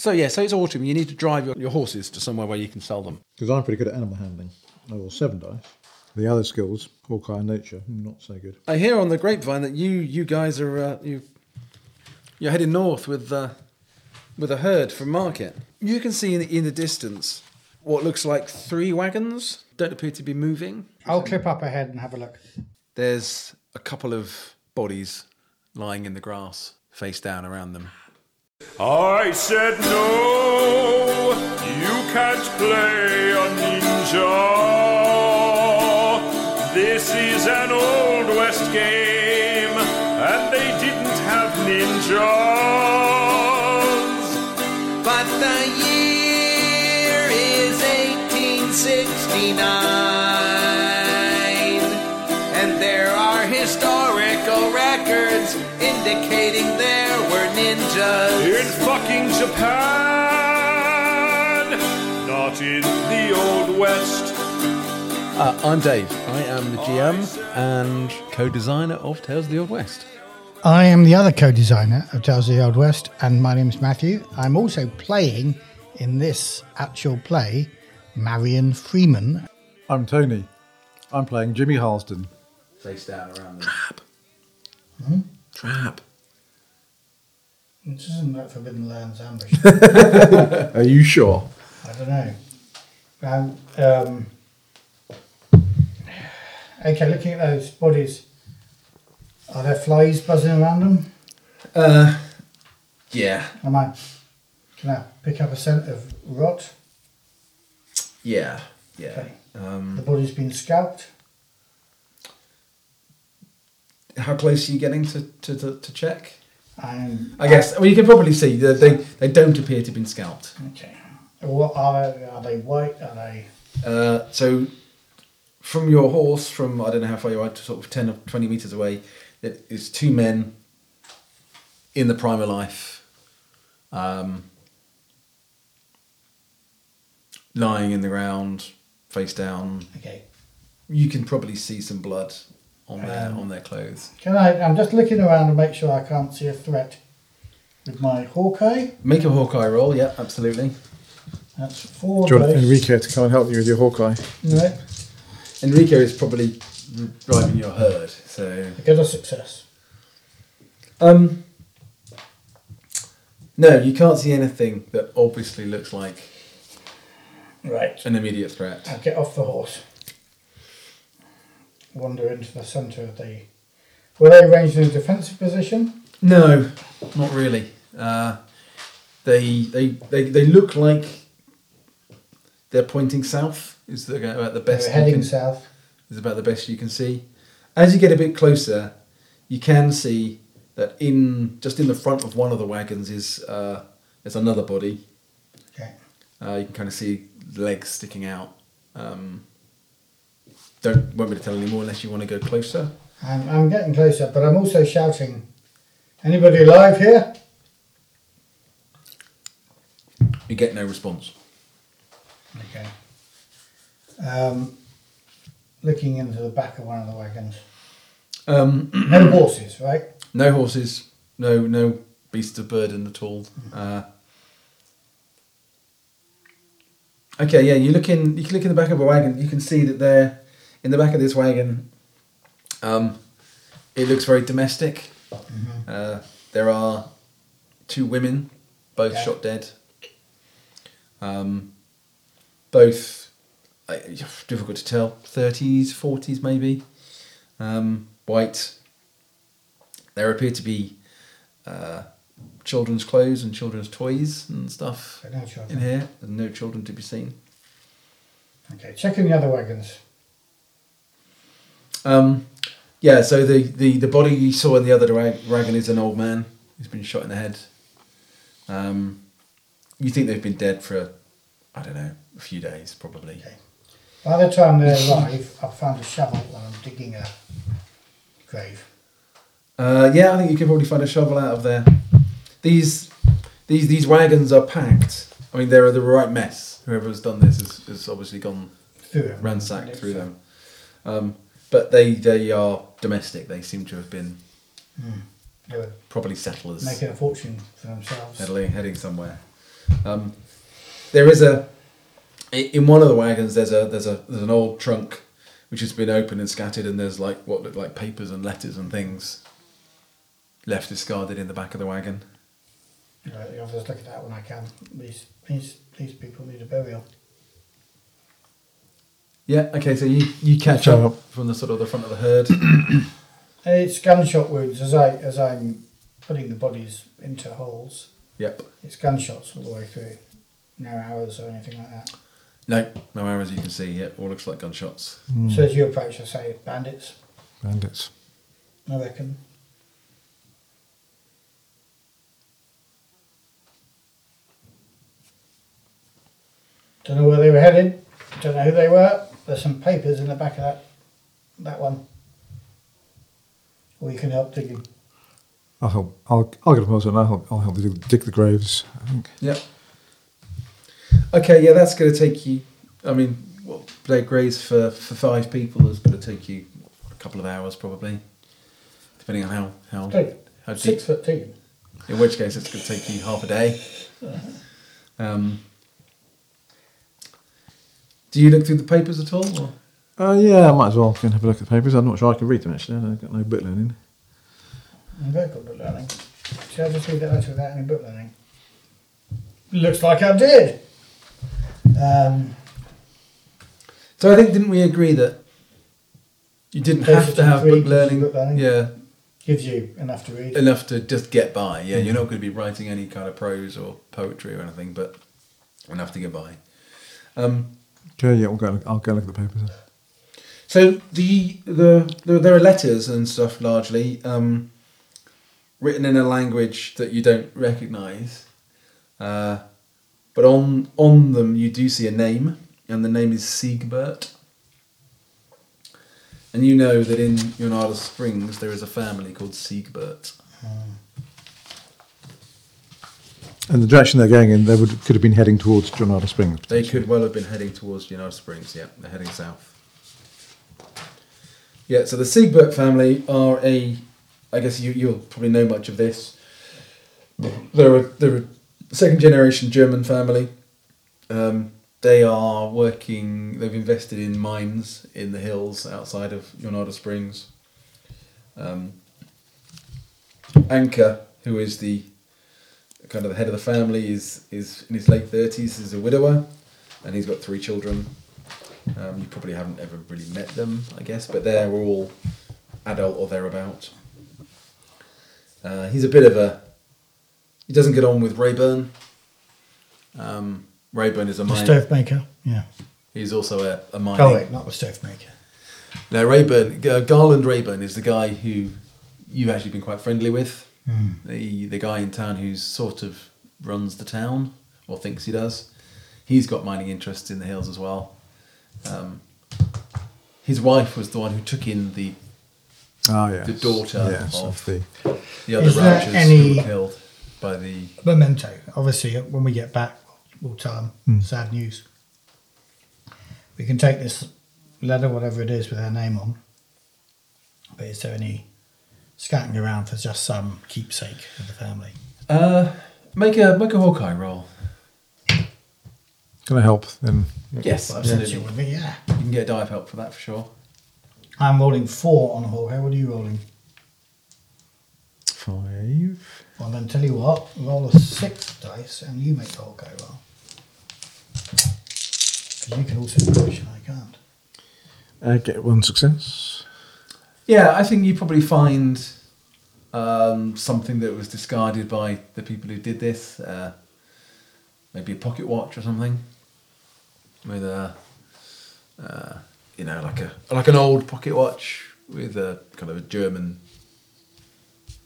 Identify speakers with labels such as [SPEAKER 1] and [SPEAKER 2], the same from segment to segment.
[SPEAKER 1] So yeah, so it's autumn. You need to drive your, your horses to somewhere where you can sell them.
[SPEAKER 2] Because I'm pretty good at animal handling. I roll seven dice. The other skills, Hawkeye and Nature, not so good.
[SPEAKER 1] I hear on the grapevine that you you guys are uh, you you're heading north with uh, with a herd from market. You can see in the, in the distance what looks like three wagons. Don't appear to be moving.
[SPEAKER 3] I'll clip up ahead and have a look.
[SPEAKER 1] There's a couple of bodies lying in the grass, face down around them.
[SPEAKER 4] I said no, you can't play a ninja. This is an old west game, and they didn't have ninjas.
[SPEAKER 5] But the year is 1869, and there are historical records indicating there were.
[SPEAKER 4] In fucking Japan, not in the old west.
[SPEAKER 1] Uh, I'm Dave. I am the GM and co-designer of Tales of the Old West.
[SPEAKER 3] I am the other co-designer of Tales of the Old West, and my name is Matthew. I'm also playing in this actual play, Marion Freeman.
[SPEAKER 2] I'm Tony. I'm playing Jimmy Halston.
[SPEAKER 1] Face down around them. Trap. Hmm? Trap.
[SPEAKER 3] This isn't that Forbidden Lands ambush.
[SPEAKER 2] Are you sure?
[SPEAKER 3] I don't know. Um, um, okay, looking at those bodies, are there flies buzzing around them?
[SPEAKER 1] Uh, yeah,
[SPEAKER 3] Am I? Can I pick up a scent of rot?
[SPEAKER 1] yeah, yeah.
[SPEAKER 3] Okay.
[SPEAKER 1] Um,
[SPEAKER 3] The body's been scalped.
[SPEAKER 1] how close are you getting to, to, to, to check?
[SPEAKER 3] And
[SPEAKER 1] I guess. Well, you can probably see that they, they don't appear to have been scalped.
[SPEAKER 3] Okay. What are they? Are they white? Are they?
[SPEAKER 1] Uh, so, from your horse, from I don't know how far you are, to sort of 10 or 20 metres away, it is two men in the prime of life, um, lying in the ground, face down.
[SPEAKER 3] Okay.
[SPEAKER 1] You can probably see some blood on their
[SPEAKER 3] Um,
[SPEAKER 1] on their clothes.
[SPEAKER 3] Can I? I'm just looking around to make sure I can't see a threat with my Hawkeye.
[SPEAKER 1] Make a Hawkeye roll, yeah, absolutely.
[SPEAKER 3] That's four.
[SPEAKER 2] Do you want. Enrique to come and help you with your Hawkeye?
[SPEAKER 3] No,
[SPEAKER 1] Enrico is probably driving your herd, so
[SPEAKER 3] I get a success.
[SPEAKER 1] um, no, you can't see anything that obviously looks like
[SPEAKER 3] Right.
[SPEAKER 1] an immediate threat.
[SPEAKER 3] I'll get off the horse. Wander into the centre of the. Were they arranged in a defensive position?
[SPEAKER 1] No, not really. Uh, they, they they they look like they're pointing south. Is the, about the best you
[SPEAKER 3] heading
[SPEAKER 1] can,
[SPEAKER 3] south.
[SPEAKER 1] is about the best you can see. As you get a bit closer, you can see that in just in the front of one of the wagons is uh, there's another body.
[SPEAKER 3] Okay.
[SPEAKER 1] Uh, you can kind of see legs sticking out. Um, don't want me to tell any more unless you want to go closer.
[SPEAKER 3] I'm, I'm getting closer, but I'm also shouting. Anybody alive here?
[SPEAKER 1] You get no response.
[SPEAKER 3] Okay. Um, looking into the back of one of the wagons.
[SPEAKER 1] Um,
[SPEAKER 3] No horses, right?
[SPEAKER 1] no horses, no no beasts of burden at all. Uh, okay, yeah, you look in. You can look in the back of a wagon. You can see that there, in the back of this wagon, um, it looks very domestic. Uh, there are two women, both
[SPEAKER 3] Yeah.
[SPEAKER 1] shot dead. Um, both uh, difficult to tell, thirties, forties, maybe. Um, white. There appear to be uh, children's clothes and children's toys and stuff
[SPEAKER 3] no
[SPEAKER 1] in here. There's no children to be seen.
[SPEAKER 3] Okay, checking the other wagons.
[SPEAKER 1] Um, yeah, so the, the, the body you saw in the other dra- wagon is an old man who's been shot in the head. Um, you think they've been dead for, I don't know, a few days probably.
[SPEAKER 3] Okay. By the time they arrive, I've found a shovel and I'm digging a grave.
[SPEAKER 1] Uh, yeah, I think you can probably find a shovel out of there. These these these wagons are packed. I mean, they're the right mess. Whoever's done this has, has obviously gone
[SPEAKER 3] Through
[SPEAKER 1] ransacked through them. Um, but they they are domestic. They seem to have been
[SPEAKER 3] They were
[SPEAKER 1] probably settlers
[SPEAKER 3] making a fortune for themselves.
[SPEAKER 1] heading, heading somewhere. Um, there is a in one of the wagons. There's a there's a there's an old trunk which has been opened and scattered, and there's like what look like papers and letters and things left discarded in the back of the wagon.
[SPEAKER 3] Right, I'll just look at that when I can. These these these people need a burial.
[SPEAKER 1] Yeah. Okay. So you you catch
[SPEAKER 2] So-
[SPEAKER 1] up from the sort of the front of the herd.
[SPEAKER 3] It's gunshot wounds as I as I'm putting the bodies into holes.
[SPEAKER 1] yep.
[SPEAKER 3] It's gunshots all the way through. No arrows or anything like that.
[SPEAKER 1] No, no arrows you can see. Yeah, all looks like gunshots. Hmm.
[SPEAKER 3] So as you approach, I say bandits.
[SPEAKER 2] Bandits.
[SPEAKER 3] I reckon. Don't know where they were headed. Don't know who they were. There's some papers in the back of that that one. Or you can help digging.
[SPEAKER 2] I'll help. I'll, I'll get a person. I'll help. I'll help you dig the graves. I think.
[SPEAKER 1] Yep. Okay, yeah, that's going to take you. I mean, well, play graves for, for five people is going to take you a couple of hours probably, depending on how how,
[SPEAKER 3] Hey,
[SPEAKER 1] how deep.
[SPEAKER 3] Six foot two.
[SPEAKER 1] In which case, it's going to take you half a day. Um, do you look through the papers at all? Or?
[SPEAKER 2] Uh, yeah, I might as well go and have a look at the papers. I'm not sure I can read them actually. I've got no book learning.
[SPEAKER 3] I'm very good book learning. Should I just read that letter without any book learning? Looks like I did. Um,
[SPEAKER 1] So I think didn't we agree that you didn't have to
[SPEAKER 3] to
[SPEAKER 1] have book learning?
[SPEAKER 3] book learning.
[SPEAKER 1] Yeah,
[SPEAKER 3] gives you enough to read.
[SPEAKER 1] enough to just get by. Yeah, you're not going to be writing any kind of prose or poetry or anything, but enough to get by. Um,
[SPEAKER 2] Okay, yeah, we'll go. I'll go look at the papers.
[SPEAKER 1] so the, the the there are letters and stuff largely um, written in a language that you don't recognise, uh, but on on them you do see a name, and the name is Siegbert. And you know that in Jornada Springs there is a family called Siegbert.
[SPEAKER 2] And the direction they're going in, they would could have been heading towards Jornada Springs.
[SPEAKER 1] They could well have been heading towards United Springs. Yeah, they're heading south. Yeah, so the Siegbert family are a. I guess you you'll probably know much of this. They're a, they're a second generation German family. Um, they are working. They've invested in mines in the hills outside of Jornada Springs. Um, who is the kind of the head of the family, is is in his late thirties. Is a widower, and he's got three children. Um, you probably haven't ever really met them, I guess, but they're all adult or thereabout. Uh, he's a bit of a. He doesn't get on with Rayburn. Um, Rayburn is a mine.
[SPEAKER 3] stove maker. Yeah.
[SPEAKER 1] He's also a, a mining.
[SPEAKER 3] Oh wait, not the stove maker.
[SPEAKER 1] Now Rayburn, G- Garland Rayburn is the guy who you've actually been quite friendly with. The the guy in town who's sort of runs the town or thinks he does. He's got mining interests in the hills as well. Um, his wife was the one who took in the
[SPEAKER 2] Ah, yes.
[SPEAKER 1] The daughter
[SPEAKER 2] yes,
[SPEAKER 1] of-
[SPEAKER 2] of the.
[SPEAKER 1] the other ranchers
[SPEAKER 3] any-
[SPEAKER 1] who were killed by the.
[SPEAKER 3] Memento. Obviously, when we get back, we'll tell them sad news. We can take this letter, whatever it is, with our name on. But is there any scouting around for just some keepsake of the family?
[SPEAKER 1] Uh, make a make a Hawkeye roll.
[SPEAKER 2] Can I help then?
[SPEAKER 1] Yes, absolutely.
[SPEAKER 3] you would be, yeah.
[SPEAKER 1] You can get a die help for that for sure.
[SPEAKER 3] I'm rolling four on a whole. What are you rolling?
[SPEAKER 2] Five.
[SPEAKER 3] Well, then tell you what, roll a six dice and you make the whole go roll. Because you can also push and I can't.
[SPEAKER 2] I get one success.
[SPEAKER 1] Yeah, I think you probably find um, something that was discarded by the people who did this. Uh, maybe a pocket watch or something with a, uh, you know, like a like an old pocket watch with a kind of a German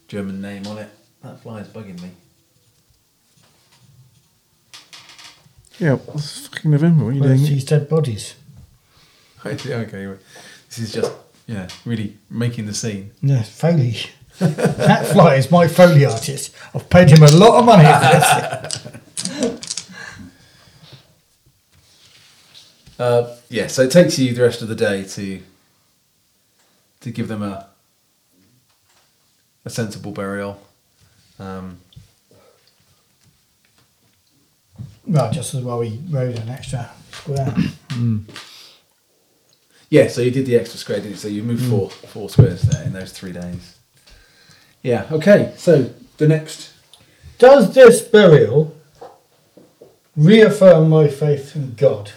[SPEAKER 1] German name on it. That fly's bugging me.
[SPEAKER 2] Yeah, well, it's fucking November. What are you
[SPEAKER 3] Where's
[SPEAKER 2] doing?
[SPEAKER 3] these dead bodies?
[SPEAKER 1] okay, right. this is just yeah, really making the scene.
[SPEAKER 3] Yeah, Foley. that fly is my Foley artist. I've paid him a lot of money for this.
[SPEAKER 1] Uh, yeah, so it takes you the rest of the day to to give them a a sensible burial. Um,
[SPEAKER 3] Well, just as well we rode an extra square.
[SPEAKER 1] Yeah, so you did the extra square, didn't you? So you moved mm. four four squares there in those three days. Yeah. Okay. So the next.
[SPEAKER 3] Does this burial reaffirm my faith in God?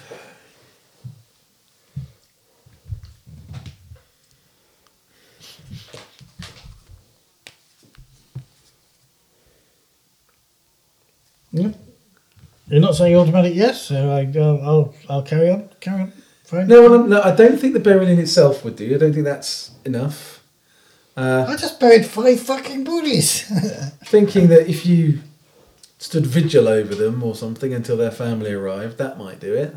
[SPEAKER 3] Yeah. You're not saying automatic yes, so I, I'll, I'll, I'll carry on. Carry on.
[SPEAKER 1] No, well, no, I don't think the burial in itself would do. I don't think that's enough. Uh,
[SPEAKER 3] I just buried five fucking bodies.
[SPEAKER 1] thinking that if you stood vigil over them or something until their family arrived, that might do it.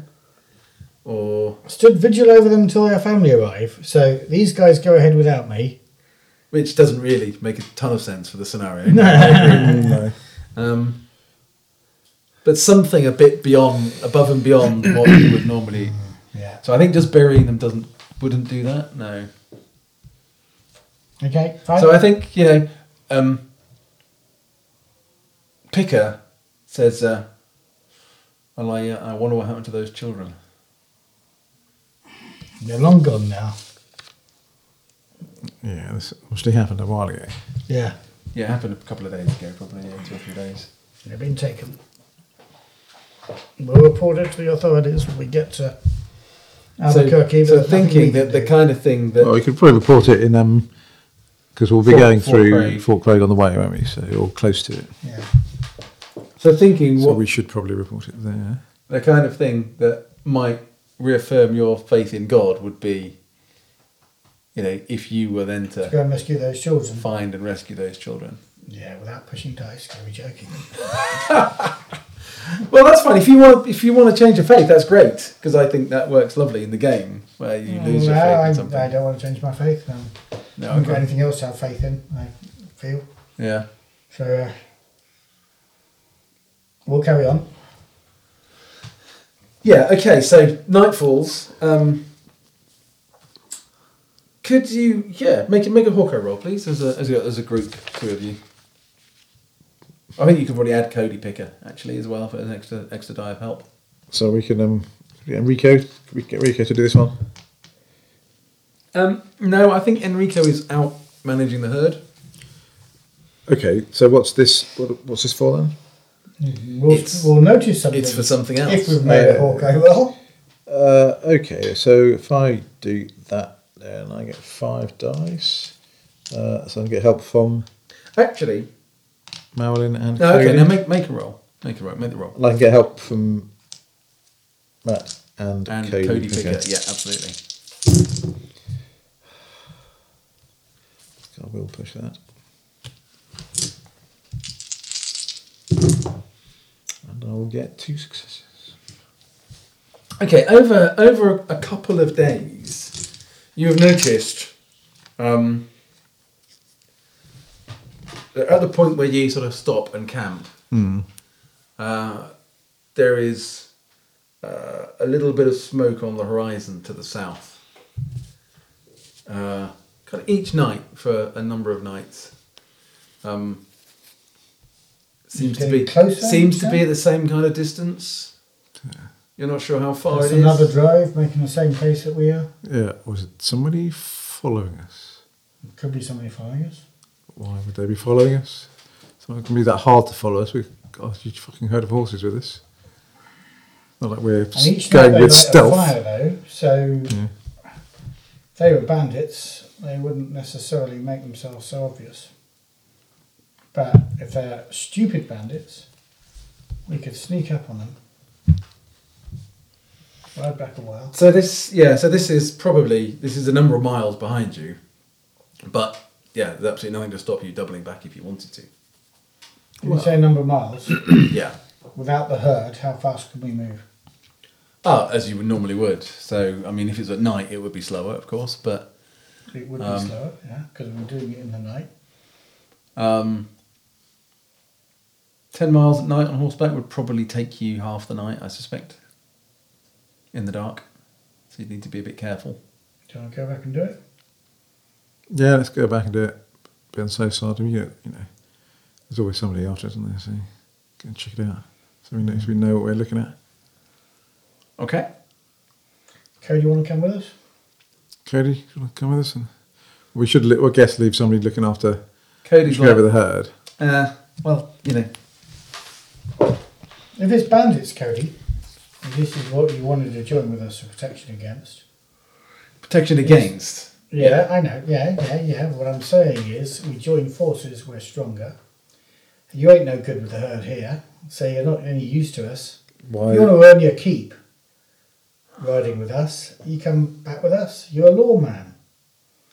[SPEAKER 1] Or
[SPEAKER 3] Stood vigil over them until their family arrive. So these guys go ahead without me.
[SPEAKER 1] which doesn't really make a ton of sense for the scenario.
[SPEAKER 2] no.
[SPEAKER 1] Um, but something a bit beyond, above and beyond what you would normally.
[SPEAKER 3] Yeah.
[SPEAKER 1] So I think just burying them doesn't wouldn't do that. No.
[SPEAKER 3] Okay. Fine.
[SPEAKER 1] So I think you know, um, Picker says, uh, "Well, I, uh, I wonder what happened to those children."
[SPEAKER 3] They're long gone now.
[SPEAKER 2] Yeah, this obviously happened a while ago.
[SPEAKER 3] Yeah.
[SPEAKER 1] Yeah, it happened a couple of days ago, probably yeah, two or three days.
[SPEAKER 3] They've been taken. We'll report it to the authorities when we get to Albuquerque.
[SPEAKER 1] so, so
[SPEAKER 3] but there's nothing we
[SPEAKER 1] thinking that the kind of thing that
[SPEAKER 2] Well, we could probably report it in um because we'll be
[SPEAKER 1] Fort-
[SPEAKER 2] going
[SPEAKER 1] Fort
[SPEAKER 2] through
[SPEAKER 1] Craig.
[SPEAKER 2] Fort Craig on the way, won't we? So or close to it.
[SPEAKER 3] Yeah.
[SPEAKER 1] so thinking
[SPEAKER 2] So
[SPEAKER 1] what
[SPEAKER 2] we should probably report it there.
[SPEAKER 1] the kind of thing that might reaffirm your faith in God would be, you know, if you were then
[SPEAKER 3] To
[SPEAKER 1] to
[SPEAKER 3] go and rescue those children.
[SPEAKER 1] find and rescue those children.
[SPEAKER 3] Yeah, without pushing dice. Can we joking?
[SPEAKER 1] Well, that's fine. If you want, if you want to change your faith, that's great because I think that works lovely in the game where you lose your faith
[SPEAKER 3] I,
[SPEAKER 1] in something.
[SPEAKER 3] I don't want to change my faith. Um,
[SPEAKER 1] no,
[SPEAKER 3] I haven't got anything else to have faith in. I feel
[SPEAKER 1] Yeah.
[SPEAKER 3] so. Uh, we'll carry on.
[SPEAKER 1] Yeah. Okay. So night falls. Um, could you, yeah, make it make a Hawkeye roll, please, as a as a as a group, two of you. I think you could probably add Cody Picker actually as well for an extra extra die of help.
[SPEAKER 2] So we can um get Enrico. We get Enrico to do this one?
[SPEAKER 1] Um, no, I think Enrico is out managing the herd.
[SPEAKER 2] Okay. So what's this? What, what's this for then?
[SPEAKER 3] We'll,
[SPEAKER 1] It's-
[SPEAKER 3] we'll notice something.
[SPEAKER 1] It's for something else.
[SPEAKER 3] If we've made a
[SPEAKER 2] Uh,
[SPEAKER 3] Hawkeye well.
[SPEAKER 2] Uh, okay. So if I do that, then I get five dice. Uh, so I can get help from
[SPEAKER 1] Actually,
[SPEAKER 2] Marilyn and
[SPEAKER 1] no, okay.
[SPEAKER 2] Cody.
[SPEAKER 1] Now make make a roll. Make a roll. Make the roll.
[SPEAKER 2] I can get help from Matt and,
[SPEAKER 1] And
[SPEAKER 2] Cody.
[SPEAKER 1] Cody, Picker.
[SPEAKER 2] Okay.
[SPEAKER 1] Yeah, absolutely.
[SPEAKER 2] I will push that. And I will get two successes.
[SPEAKER 1] Okay, over over a couple of days, you have noticed um, at the point where you sort of stop and camp, uh, there is uh, a little bit of smoke on the horizon to the south. Uh, kind of each night for a number of nights. Um, seems to be
[SPEAKER 3] closer,
[SPEAKER 1] seems to be at the same kind of distance. You're not sure how far
[SPEAKER 3] It's
[SPEAKER 1] it is.
[SPEAKER 3] another drive making the same pace that we are.
[SPEAKER 2] Yeah, was it somebody following us?
[SPEAKER 3] Could be somebody following us.
[SPEAKER 2] Why would they be following us? It's not going to be that hard to follow us. We've got a fucking herd of horses with us. Not like we're
[SPEAKER 3] And each
[SPEAKER 2] going with
[SPEAKER 3] light
[SPEAKER 2] stealth.
[SPEAKER 3] fire though, so
[SPEAKER 2] Yeah.
[SPEAKER 3] if they were bandits, they wouldn't necessarily make themselves so obvious. But if they're stupid bandits, we could sneak up on them, ride back a while.
[SPEAKER 1] So this, yeah, so this is probably this is a number of miles behind you, but yeah, there's absolutely nothing to stop you doubling back if you wanted to.
[SPEAKER 3] When you say a number of miles,
[SPEAKER 1] yeah,
[SPEAKER 3] without the herd, how fast could we move?
[SPEAKER 1] ah, as you would normally would. So I mean, if it's at night, it would be slower, of course, but
[SPEAKER 3] It would be
[SPEAKER 1] Um,
[SPEAKER 3] slower, yeah, because we're doing it in the night.
[SPEAKER 1] um, ten miles at night on horseback would probably take you half the night, I suspect, in the dark. So you would need to be a bit careful.
[SPEAKER 3] Do you want to go back and do it?
[SPEAKER 2] Yeah, let's go back and do it. Be on the safe side. You, you know, there's always somebody after, isn't there? So go and check it out. so we know, so we know what we're looking at.
[SPEAKER 1] Okay.
[SPEAKER 3] Cody, you want to come with us?
[SPEAKER 2] Cody, do you want to come with us? And we should, li- well, I guess, leave somebody looking after
[SPEAKER 1] Cody's
[SPEAKER 2] looking over the herd.
[SPEAKER 1] uh, well, you know,
[SPEAKER 3] If it's bandits, Cody, and this is what you wanted to join with us for protection against.
[SPEAKER 1] protection against.
[SPEAKER 3] Yeah, I know. Yeah, yeah, yeah. What I'm saying is, we join forces, we're stronger. You ain't no good with the herd here, so you're not any use to us.
[SPEAKER 2] Why?
[SPEAKER 3] You want to earn your keep riding with us. You come back with us. You're a lawman.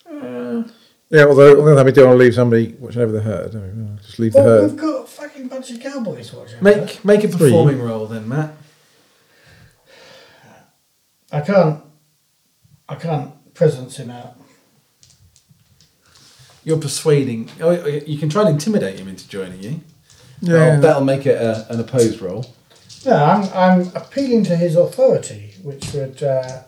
[SPEAKER 3] Uh.
[SPEAKER 2] Yeah, although on the other hand, we don't want to leave somebody watching over the herd. don't we? Just leave the
[SPEAKER 3] Well,
[SPEAKER 2] herd.
[SPEAKER 3] we've got a fucking bunch of cowboys watching. us.
[SPEAKER 1] Make make a performing role then, Matt.
[SPEAKER 3] I can't. I can't presence him out.
[SPEAKER 1] You're persuading. Oh, oh, you can try and intimidate him into joining you.
[SPEAKER 2] Yeah.
[SPEAKER 1] That'll, that'll make it a, an opposed roll.
[SPEAKER 3] No, I'm, I'm appealing to his authority, which would. Uh,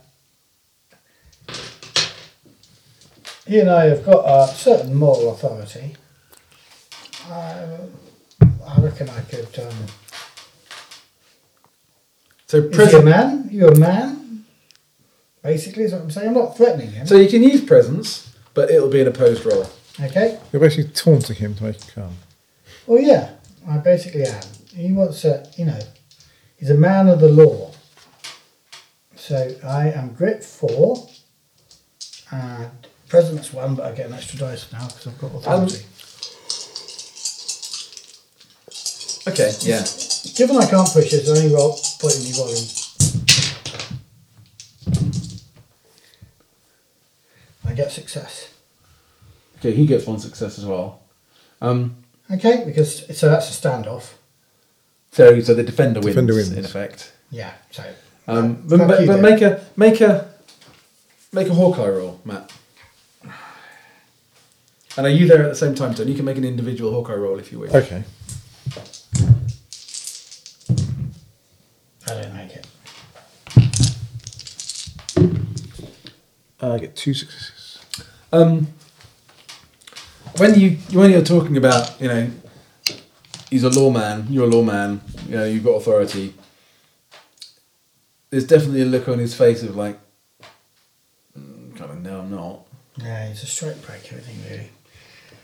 [SPEAKER 3] he and I have got a certain moral authority. I, I reckon I could. Um,
[SPEAKER 1] So
[SPEAKER 3] a man? You're a man? Basically, is what I'm saying. I'm not threatening him.
[SPEAKER 1] So you can use presence, but it'll be an opposed roll.
[SPEAKER 3] Okay.
[SPEAKER 2] You're basically taunting him to make him come.
[SPEAKER 3] Well, yeah, I basically am. He wants a, you know, he's a man of the law. So I am grit four, and presence one, but I get an extra dice now because I've got um, authority.
[SPEAKER 1] Okay. Yeah.
[SPEAKER 3] Given I can't push it, there's only roll point in me rolling. I get success.
[SPEAKER 1] Okay. He gets one success as well. Um.
[SPEAKER 3] Okay, because so that's a standoff.
[SPEAKER 1] So so the defender wins,
[SPEAKER 2] Defender wins.
[SPEAKER 1] in effect.
[SPEAKER 3] Yeah. So.
[SPEAKER 1] Um. But, but,
[SPEAKER 3] you
[SPEAKER 1] but make a make a make a Hawkeye roll, Matt. And are you there at the same time, Tony? You can make an individual Hawkeye roll if you wish.
[SPEAKER 2] Okay.
[SPEAKER 3] I don't make it.
[SPEAKER 2] I get two successes.
[SPEAKER 1] Um, when you when you're talking about you know he's a lawman, you're a lawman, you know you've got authority. There's definitely a look on his face of like, mm, kind of no, I'm not.
[SPEAKER 3] Yeah, he's a straight breaker, isn't he, really?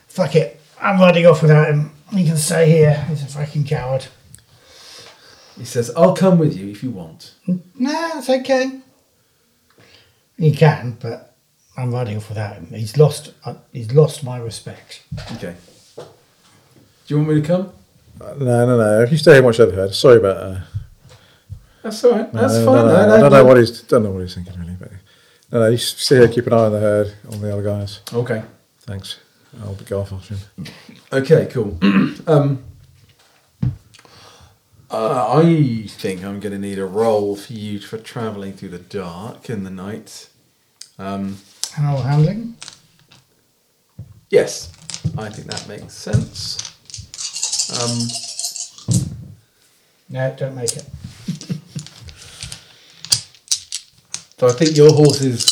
[SPEAKER 3] Fuck it. I'm riding off without him. He can stay here. He's a fucking coward.
[SPEAKER 1] He says, "I'll come with you if you want."
[SPEAKER 3] Nah, it's okay. He can, but I'm riding off without him. He's lost. Uh, he's lost my respect.
[SPEAKER 1] Okay. Do you want me to come?
[SPEAKER 2] Uh, no, no, no. If you stay here and watch over the herd, sorry about. Uh,
[SPEAKER 1] That's all right.
[SPEAKER 2] no,
[SPEAKER 1] That's
[SPEAKER 2] no,
[SPEAKER 1] fine.
[SPEAKER 2] No, no,
[SPEAKER 1] No,
[SPEAKER 2] I
[SPEAKER 1] no,
[SPEAKER 2] don't know what he's don't know what he's thinking really, but no, no. You stay here, keep an eye on the herd, on the other guys.
[SPEAKER 1] Okay.
[SPEAKER 2] Thanks. I'll be go off after him.
[SPEAKER 1] Okay, cool. um, uh, I think I'm going to need a roll for you for travelling through the dark in the night. Um,
[SPEAKER 3] Animal handling.
[SPEAKER 1] yes, I think that makes sense. Um,
[SPEAKER 3] No, don't make it.
[SPEAKER 1] so I think your horse is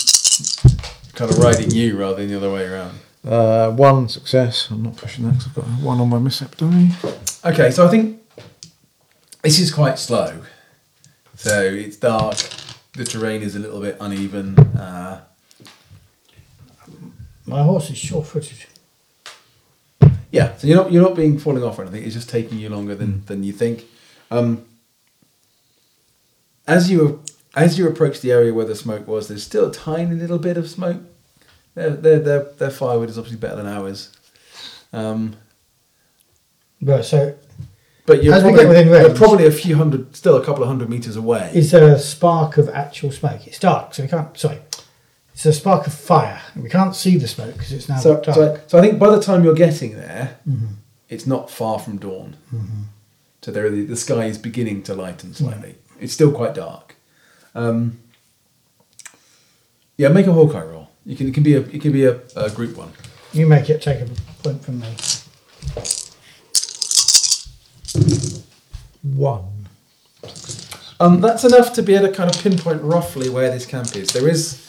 [SPEAKER 1] kind of riding you rather than the other way around.
[SPEAKER 2] Uh, one success. I'm not pushing that because I've got one on my mishap die.
[SPEAKER 1] Okay, so I think this is quite slow. So it's dark. The terrain is a little bit uneven. Uh,
[SPEAKER 3] My horse is sure-footed.
[SPEAKER 1] Yeah, so you're not you're not being falling off or anything. It's just taking you longer than, than you think. Um, as you as you approach the area where the smoke was, there's still a tiny little bit of smoke. Their their their, their firewood is obviously better than ours. Um,
[SPEAKER 3] But so,
[SPEAKER 1] but you're
[SPEAKER 3] As we
[SPEAKER 1] probably,
[SPEAKER 3] get within
[SPEAKER 1] you're probably a few hundred, still a couple of hundred meters away.
[SPEAKER 3] is there a spark of actual smoke? It's dark, so we can't. Sorry, it's a spark of fire. We can't see the smoke because it's now
[SPEAKER 1] so,
[SPEAKER 3] dark.
[SPEAKER 1] so, so I think by the time you're getting there, it's not far from dawn. So there, the, the sky is beginning to lighten slightly. It's still quite dark. Um, yeah, make a Hawkeye roll. You can it can be a it can be a, a group one.
[SPEAKER 3] You make it. Take a point from me.
[SPEAKER 2] One.
[SPEAKER 1] Um, that's enough to be able to kind of pinpoint roughly where this camp is. There is,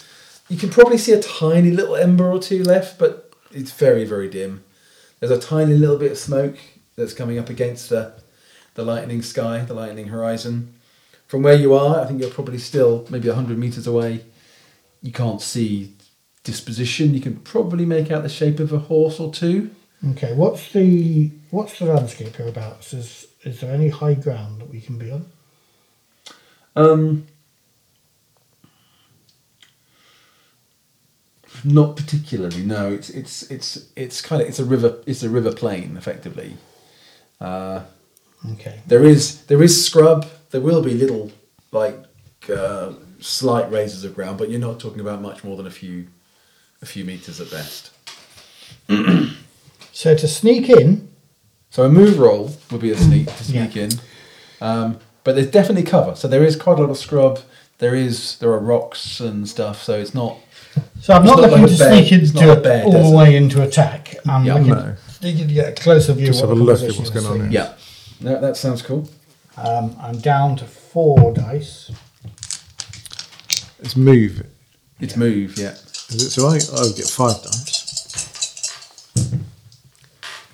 [SPEAKER 1] you can probably see a tiny little ember or two left, but it's very very dim. There's a tiny little bit of smoke that's coming up against the the lightning sky, the lightning horizon. From where you are, I think you're probably still maybe 100 meters away. You can't see disposition. You can probably make out the shape of a horse or two.
[SPEAKER 3] Okay, what's the what's the landscape hereabouts? Is is there any high ground that we can be on?
[SPEAKER 1] Um, not particularly. No, it's it's it's it's kind of it's a river. It's a river plain, effectively. Uh,
[SPEAKER 3] Okay.
[SPEAKER 1] there is there is scrub. There will be little like uh, slight raises of ground, but you're not talking about much more than a few a few meters at best.
[SPEAKER 3] So to sneak in,
[SPEAKER 1] So a move roll would be a sneak to sneak in, um, but there's definitely cover. So there is quite a lot of scrub. There is there are rocks and stuff. So it's not
[SPEAKER 3] so I'm
[SPEAKER 1] It's
[SPEAKER 3] not
[SPEAKER 1] not
[SPEAKER 3] looking
[SPEAKER 1] like
[SPEAKER 3] to sneak into
[SPEAKER 1] a bear
[SPEAKER 3] all the way into attack. I'm
[SPEAKER 1] Yeah.
[SPEAKER 3] looking
[SPEAKER 2] No.
[SPEAKER 3] to get a closer view.
[SPEAKER 2] Just
[SPEAKER 3] of
[SPEAKER 2] have a look at what's going
[SPEAKER 3] is.
[SPEAKER 2] on
[SPEAKER 1] yeah. That, that sounds cool.
[SPEAKER 3] Um, I'm down to four dice.
[SPEAKER 2] It's move.
[SPEAKER 1] It's move. Yeah.
[SPEAKER 2] Is it so I, I would get five dice.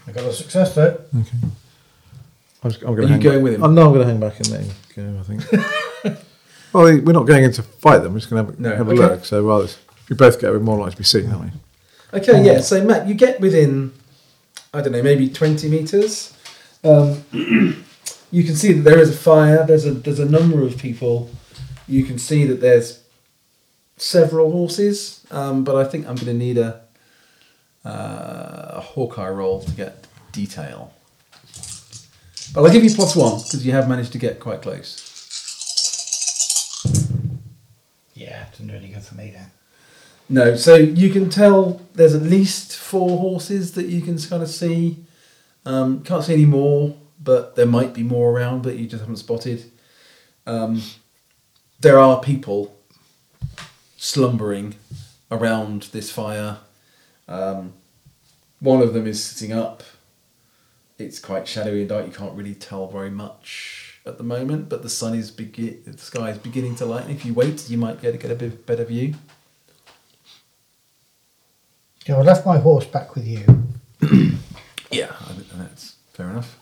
[SPEAKER 3] I got a success though.
[SPEAKER 2] Okay. I'm, just, I'm
[SPEAKER 1] Are
[SPEAKER 2] going
[SPEAKER 1] you going
[SPEAKER 2] back.
[SPEAKER 1] with him?
[SPEAKER 2] Oh, no, I'm going to hang back and let him go, I think. well, we're not going in to fight them. We're just going to have,
[SPEAKER 1] No,
[SPEAKER 2] have a look. So, well, if we both go, we're more likely to be seen, aren't we?
[SPEAKER 1] Okay. Yeah. So Matt, you get within, I don't know, maybe twenty meters. Um, you can see that there is a fire. There's a there's a number of people. You can see that there's several horses, um, but I think I'm going to need a uh, a Hawkeye roll to get detail. But I'll give you plus one because you have managed to get quite close.
[SPEAKER 3] Yeah, didn't do any good for me then.
[SPEAKER 1] No, so you can tell there's at least four horses that you can kind of see. Um, can't see any more, but there might be more around that you just haven't spotted. Um, there are people slumbering around this fire. Um, one of them is sitting up. It's quite shadowy and dark. You can't really tell very much at the moment, but the sun is begin. The sky is beginning to lighten. If you wait, you might be able to get a bit better view.
[SPEAKER 3] Yeah, I left my horse back with you.
[SPEAKER 1] Yeah, I think that's fair enough.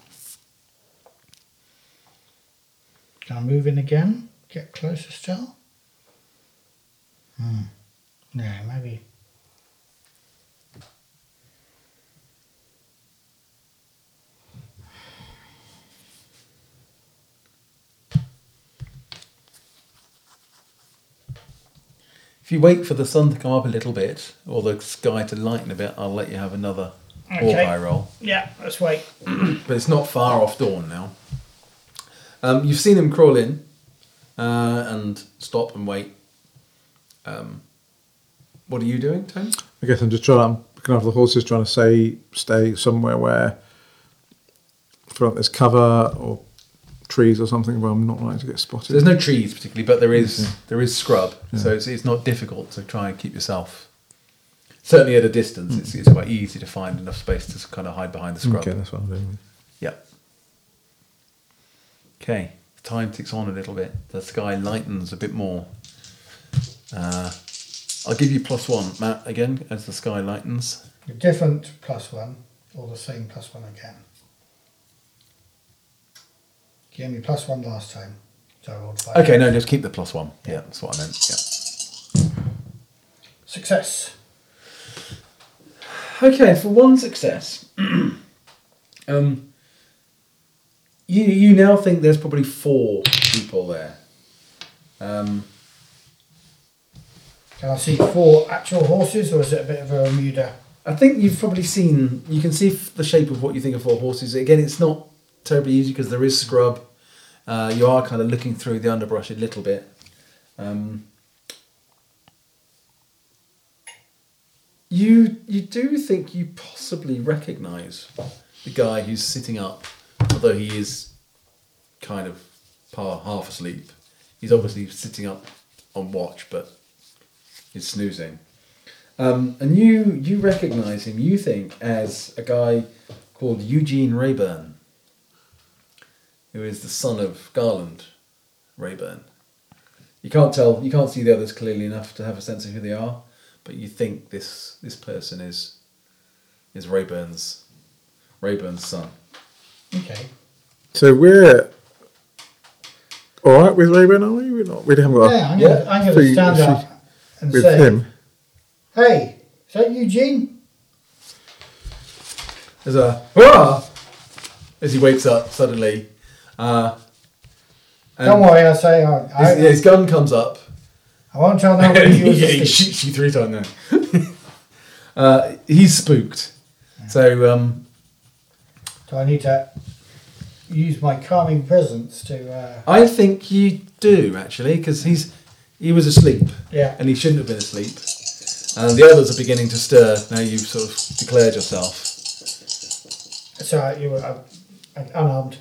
[SPEAKER 3] Can I move in again? Get closer still? Hmm. Yeah, maybe.
[SPEAKER 1] If you wait for the sun to come up a little bit or the sky to lighten a bit, I'll let you have another
[SPEAKER 3] Okay.
[SPEAKER 1] Hawkeye roll.
[SPEAKER 3] Yeah, let's wait.
[SPEAKER 1] But it's not far off dawn now. Um, you've seen him crawl in uh, and stop and wait. Um, what are you doing, Tony?
[SPEAKER 2] I guess I'm just trying. To I'm looking after the horses, trying to say stay somewhere where, feel like there's cover or trees or something where I'm not likely to get spotted.
[SPEAKER 1] So there's no trees particularly, but there is there is scrub, so it's, it's not difficult to try and keep yourself. Certainly at a distance, it's, it's quite easy to find enough space to kind of hide behind the scrub.
[SPEAKER 2] Okay, that's what I'm doing.
[SPEAKER 1] Yep. Okay, time ticks on a little bit. The sky lightens a bit more. Uh, I'll give you plus one, Matt, again, as the sky lightens.
[SPEAKER 3] A different plus one, or the same plus one again. Gave me plus one last time, so I rolled five.
[SPEAKER 1] Okay, no, just keep the plus one. Yeah, that's what I meant. Yeah.
[SPEAKER 3] Success.
[SPEAKER 1] Okay, for one success, um, you you now think there's probably four people there. Um,
[SPEAKER 3] Can I see four actual horses, or is it a bit of a Bermuda?
[SPEAKER 1] I think you've probably seen. You can see f- the shape of what you think of four horses. Again, it's not terribly easy because there is scrub. Uh, you are kind of looking through the underbrush a little bit. Um, you you do think you possibly recognise the guy who's sitting up, although he is kind of par, half asleep. He's obviously sitting up on watch, but he's snoozing. Um, and you you recognise him, you think, as a guy called Eugene Rayburn, who is the son of Garland Rayburn. You can't tell, you can't see the others clearly enough to have a sense of who they are, but you think this this person is is Rayburn's Rayburn's son.
[SPEAKER 3] Okay.
[SPEAKER 2] So we're all right with Rayburn, are we? We're not. We haven't got.
[SPEAKER 3] Yeah, I'm gonna, I'm gonna
[SPEAKER 2] So
[SPEAKER 3] stand
[SPEAKER 2] you-
[SPEAKER 3] up and
[SPEAKER 2] with
[SPEAKER 3] say,
[SPEAKER 2] him.
[SPEAKER 3] "Hey, is that Eugene?"
[SPEAKER 1] There's a hurrah as he wakes up suddenly. Uh,
[SPEAKER 3] Don't worry, I say I, I,
[SPEAKER 1] His, his gun comes up.
[SPEAKER 3] I won't tell nobody
[SPEAKER 1] yeah, he
[SPEAKER 3] asleep.
[SPEAKER 1] shoots you three times now. uh, he's spooked. So um,
[SPEAKER 3] So I need to use my calming presence to. Uh,
[SPEAKER 1] I think you do actually, because he's he was asleep
[SPEAKER 3] yeah.
[SPEAKER 1] and he shouldn't have been asleep. And the others are beginning to stir now. You've sort of declared yourself.
[SPEAKER 3] So I, you were uh, unarmed,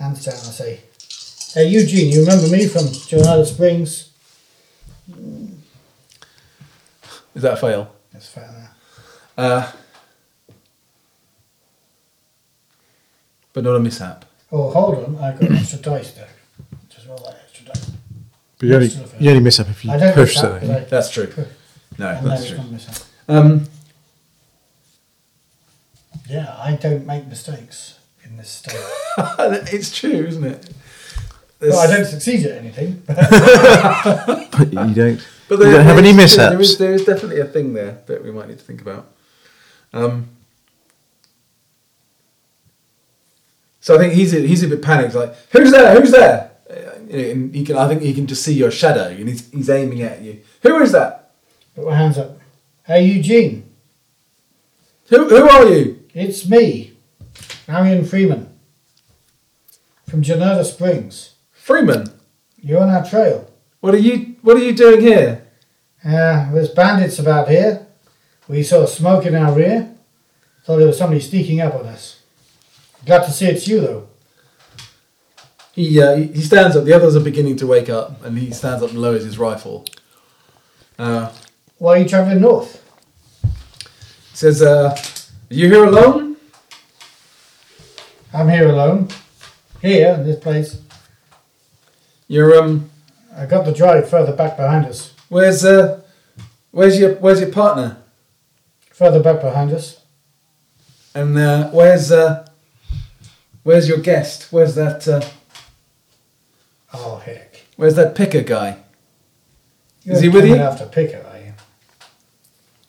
[SPEAKER 3] hands down. I say, "Hey Eugene, you remember me from Jornada Springs?"
[SPEAKER 1] Is that a fail?
[SPEAKER 3] That's fair enough.
[SPEAKER 1] Uh, but not a mishap.
[SPEAKER 3] Oh, hold on, I've got extra dice though. Just roll that extra dice.
[SPEAKER 2] But you only,
[SPEAKER 3] Still a fail.
[SPEAKER 2] you only miss up if you
[SPEAKER 3] I don't
[SPEAKER 2] push
[SPEAKER 3] miss that,
[SPEAKER 2] something.
[SPEAKER 3] but I-
[SPEAKER 1] That's true. No,
[SPEAKER 3] I know
[SPEAKER 1] that's
[SPEAKER 3] it's
[SPEAKER 1] true.
[SPEAKER 3] not a mishap.
[SPEAKER 1] Um,
[SPEAKER 3] Yeah, I don't make mistakes in this state.
[SPEAKER 1] it's true, isn't it?
[SPEAKER 3] well, I don't succeed at anything. But
[SPEAKER 2] But you don't.
[SPEAKER 1] But
[SPEAKER 2] you don't have any
[SPEAKER 1] there is-
[SPEAKER 2] mishaps.
[SPEAKER 1] There is, there is definitely a thing there that we might need to think about. Um, so I think he's a, he's a bit panicked. Like, who's there? Who's there? Uh, And he can. I think he can just see your shadow, and he's, he's aiming at you. Who is that?
[SPEAKER 3] put my hands up. Hey Eugene,
[SPEAKER 1] Who who are you?
[SPEAKER 3] it's me, Marion Freeman, from Jornada Springs.
[SPEAKER 1] Freeman.
[SPEAKER 3] You're on our trail.
[SPEAKER 1] What are you What are you doing here?
[SPEAKER 3] Uh, there's bandits about here. We saw smoke in our rear. Thought there was somebody sneaking up on us. Glad to see it's you though.
[SPEAKER 1] He uh, he he stands up. The others are beginning to wake up, and he stands up and lowers his rifle. Uh,
[SPEAKER 3] Why are you travelling north?
[SPEAKER 1] he says, uh, "Are you here alone?"
[SPEAKER 3] I'm here alone. Here in this place.
[SPEAKER 1] You're um.
[SPEAKER 3] I got the drive further back behind us.
[SPEAKER 1] Where's uh, where's your where's your partner?
[SPEAKER 3] Further back behind us.
[SPEAKER 1] And uh, where's uh, where's your guest? Where's that uh,
[SPEAKER 3] Oh heck.
[SPEAKER 1] where's that picker guy?
[SPEAKER 3] You're
[SPEAKER 1] Is he with you?
[SPEAKER 3] After Picker, are you?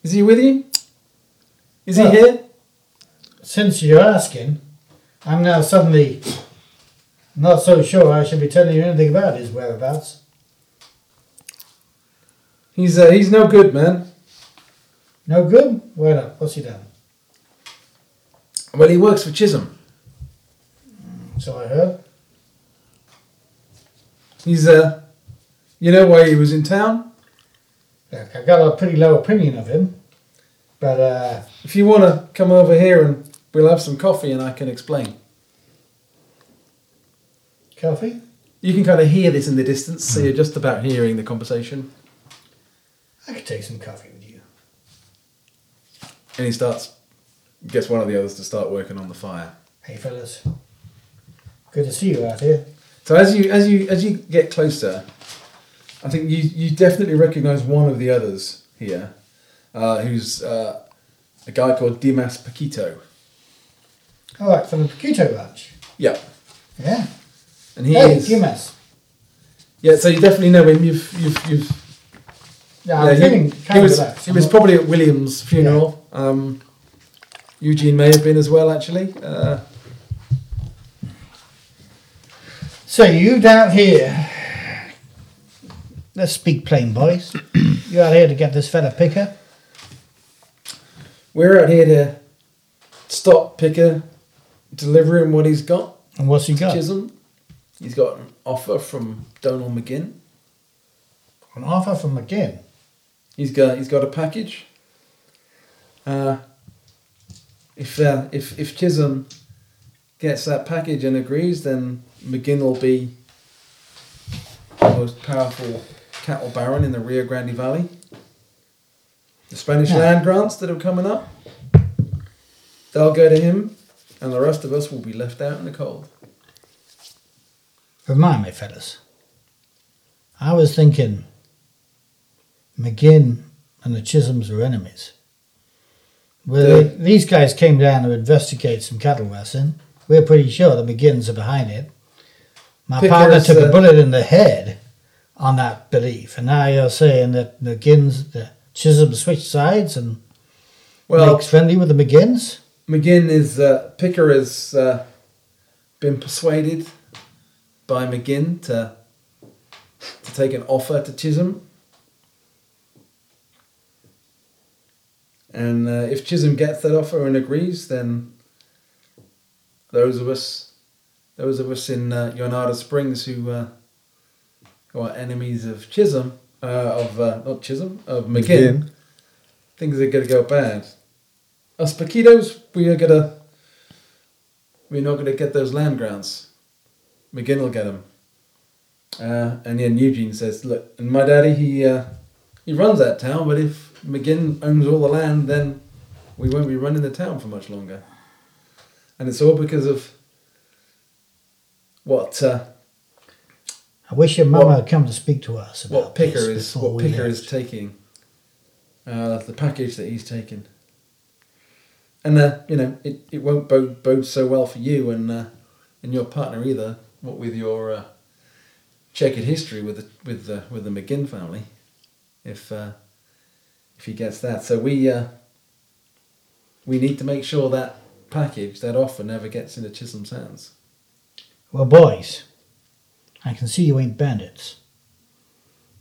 [SPEAKER 1] Is he with you? Is
[SPEAKER 3] Well-
[SPEAKER 1] he here?
[SPEAKER 3] Since you're asking, I'm now suddenly not so sure I should be telling you anything about his whereabouts.
[SPEAKER 1] He's uh, he's no good, man.
[SPEAKER 3] No good? Why not? What's he done?
[SPEAKER 1] Well, he works for Chisholm.
[SPEAKER 3] So I heard.
[SPEAKER 1] He's uh, you know why he was in town?
[SPEAKER 3] Look, I got a pretty low opinion of him. But uh,
[SPEAKER 1] If you want to come over here and we'll have some coffee and I can explain.
[SPEAKER 3] coffee?
[SPEAKER 1] You can kind of hear this in the distance, so you're just about hearing the conversation.
[SPEAKER 3] I could take some coffee with you.
[SPEAKER 1] And he starts, gets one of the others to start working on the fire.
[SPEAKER 3] Hey fellas. Good to see you out here.
[SPEAKER 1] So as you as you as you get closer, I think you you definitely recognise one of the others here, uh, who's uh, a guy called Dimas Paquito.
[SPEAKER 3] Alright, from the Paquito Ranch.
[SPEAKER 1] Yeah,
[SPEAKER 3] Yeah.
[SPEAKER 1] and he
[SPEAKER 3] hey,
[SPEAKER 1] is. Yeah, so you definitely know him. You've you've you've.
[SPEAKER 3] Yeah, I'm
[SPEAKER 1] yeah,
[SPEAKER 3] feeling
[SPEAKER 1] he,
[SPEAKER 3] kind
[SPEAKER 1] he was
[SPEAKER 3] relaxed.
[SPEAKER 1] he was probably at William's funeral. Um, Eugene may have been as well, actually. Uh,
[SPEAKER 3] So you down here. Let's speak plain, boys. You're out here to get this fella picker?
[SPEAKER 1] we're out here to stop Picker, deliver him what he's got.
[SPEAKER 3] And what's he got?
[SPEAKER 1] Chisholm. He's got an offer from Donald McGinn.
[SPEAKER 3] An offer from McGinn.
[SPEAKER 1] He's got he's got a package. Uh, if uh, if if Chisholm gets that package and agrees, then McGinn will be the most powerful cattle baron in the Rio Grande Valley. The Spanish
[SPEAKER 3] Yeah.
[SPEAKER 1] land grants that are coming up, they'll go to him, and the rest of us will be left out in the cold.
[SPEAKER 3] Remind me, fellas. I was thinking McGinn and the Chisholms were enemies. Well,
[SPEAKER 1] The-
[SPEAKER 3] these guys came down to investigate some cattle rustling, we're pretty sure the McGinns are behind it. My
[SPEAKER 1] Picker
[SPEAKER 3] partner took a
[SPEAKER 1] uh,
[SPEAKER 3] bullet in the head on that belief, and now you're saying that McGinns, the Chisholm switched sides and
[SPEAKER 1] Well,
[SPEAKER 3] makes friendly with the McGinns.
[SPEAKER 1] McGinn is uh, Picker has uh, been persuaded by McGinn to to take an offer to Chisholm, and uh, if Chisholm gets that offer and agrees, then those of us, those of us in uh, Jornada Springs who uh, who are enemies of Chisholm, uh, of uh, not Chisholm, of McGinn, things are going to go bad. Us Paquitos, we are gonna, we're not gonna get those land grants. McGinn will get them. Uh, and then Eugene says, "Look, and my daddy, he uh, he runs that town, but if McGinn owns all the land, then we won't be running the town for much longer. And it's all because of what uh,
[SPEAKER 3] I wish your mama had come to speak to us about
[SPEAKER 1] what Picker is what Picker
[SPEAKER 3] left.
[SPEAKER 1] is taking, uh, the package that he's taken, and uh, you know it, it won't bode, bode so well for you and uh, and your partner either. What with your uh, checkered history with the with the with the McGinn family, if uh, if he gets that, so we uh, we need to make sure that package that offer never gets into Chisholm's hands.
[SPEAKER 3] Well, boys, I can see you ain't bandits.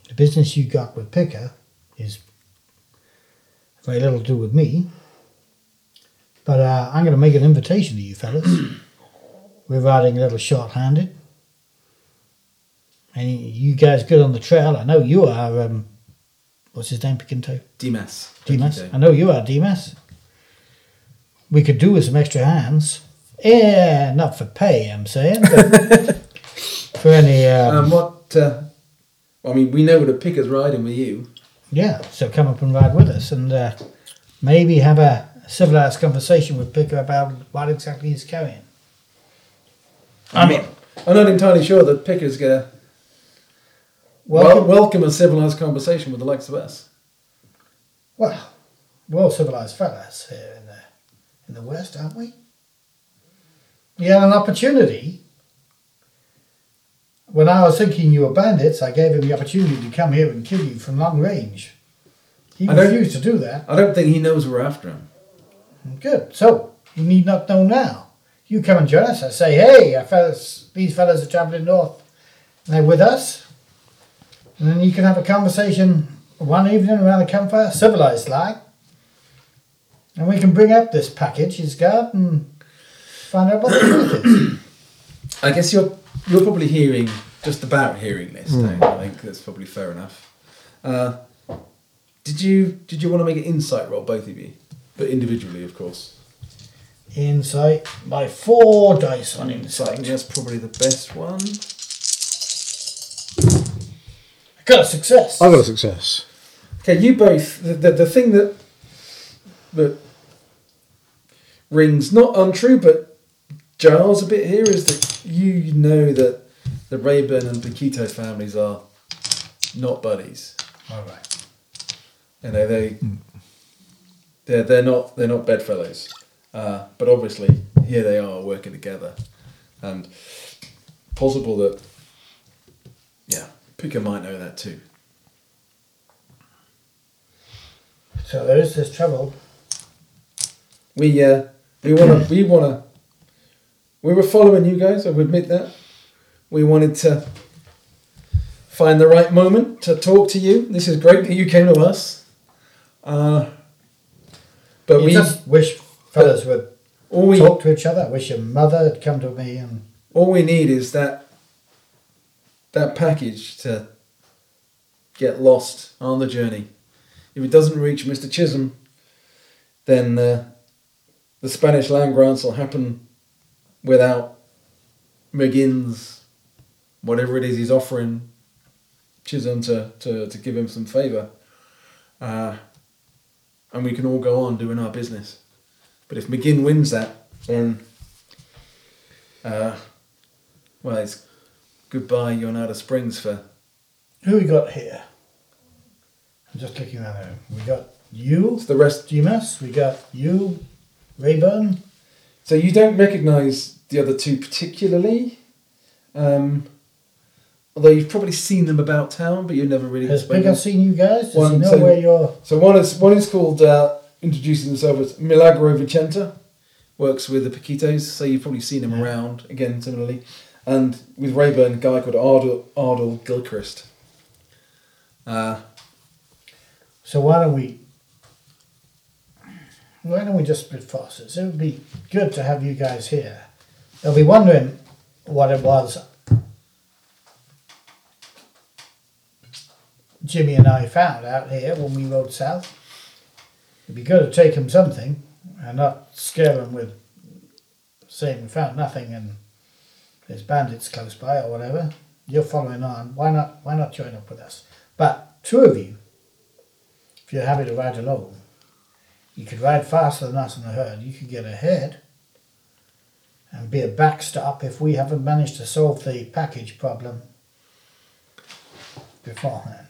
[SPEAKER 3] The business you got with Picker is very little to do with me. But uh, I'm going to make an invitation to you fellas. We're riding a little short-handed. And you guys good on the trail. I know you are, um, what's his name, Piquinto?
[SPEAKER 1] Dimas.
[SPEAKER 3] Dimas. I know you are, Dimas. We could do with some extra hands. Yeah, not for pay, I'm saying, but for any. Um,
[SPEAKER 1] Um, what? Uh, I mean, we know the Picker's riding with you.
[SPEAKER 3] yeah, so come up and ride with us and uh, maybe have a civilized conversation with Picker about what exactly he's carrying. I mean,
[SPEAKER 1] I'm not entirely sure that Picker's gonna
[SPEAKER 3] welcome,
[SPEAKER 1] wel- welcome a civilized conversation with the likes of us.
[SPEAKER 3] well, we're all civilized fellas here in the, in the West, aren't we? We had an opportunity. When I was thinking you were bandits, I gave him the opportunity to come here and kill you from long range. He
[SPEAKER 1] I don't-
[SPEAKER 3] refused to do that.
[SPEAKER 1] I don't think he knows we're after him.
[SPEAKER 3] Good. So you need not know now. You come and join us. I say, hey, our fellas, these fellas are travelling north, and they're with us. And then you can have a conversation one evening around the campfire, civilized like, and we can bring up this package he's got and find out what the truth is.
[SPEAKER 1] I guess you're you're probably hearing just about hearing this. Dave. I think that's probably fair enough. Uh, did you did you want to make an insight roll, both of you, but individually, of course?
[SPEAKER 3] Insight by four dice on mm,
[SPEAKER 1] I think
[SPEAKER 3] insight.
[SPEAKER 1] that's probably the best one.
[SPEAKER 3] I got a success.
[SPEAKER 2] I got a success.
[SPEAKER 1] Okay, you both. The, the, the thing that that rings not untrue, but jars a bit here is that you know that the Rayburn and Paquito families are not buddies.
[SPEAKER 3] All right.
[SPEAKER 1] You know they mm. They're they're not they're not bedfellows, uh, but obviously here they are working together, and possible that yeah, Picker might know that too.
[SPEAKER 3] So there is this trouble.
[SPEAKER 1] We uh, we wanna we wanna we were following you guys. I will admit that we wanted to find the right moment to talk to you. This is great that you came to us. Uh, but
[SPEAKER 3] you
[SPEAKER 1] we
[SPEAKER 3] just wish fellas would
[SPEAKER 1] all we
[SPEAKER 3] talk to each other. I wish your mother had come to me and
[SPEAKER 1] all we need is that that package to get lost on the journey. If it doesn't reach Mr. Chisholm, then uh, the Spanish land grants will happen without McGinn's whatever it is he's offering Chisholm to, to, to give him some favour. Uh, and we can all go on doing our business. But if McGinn wins that, then uh, well, it's goodbye, Jornada Springs for.
[SPEAKER 3] Who we got here? I'm just looking around there. We got you,
[SPEAKER 1] It's the rest.
[SPEAKER 3] Dimas. We got you, Rayburn.
[SPEAKER 1] So you don't recognise the other two particularly. Um, although you've probably seen them about town, but you've never really.
[SPEAKER 3] Has Picker seen you guys? Does he
[SPEAKER 1] One,
[SPEAKER 3] know
[SPEAKER 1] so-
[SPEAKER 3] where you're?
[SPEAKER 1] So one is one is called uh, introducing himself as Milagro Vicenta, works with the Paquitos, so you've probably seen him around again similarly, and with Rayburn, a guy called Ardle Ardle Gilchrist. Uh,
[SPEAKER 3] So why don't we? Why don't we just split forces? It would be good to have you guys here. They'll be wondering what it was Jimmy and I found out here when we rode south. It'd be good to take them something and not scare them with saying we found nothing and there's bandits close by or whatever. You're following on. Why not? Why not join up with us? But two of you, if you're happy to ride alone, you could ride faster than us in the herd. You could get ahead and be a backstop if we haven't managed to solve the package problem beforehand.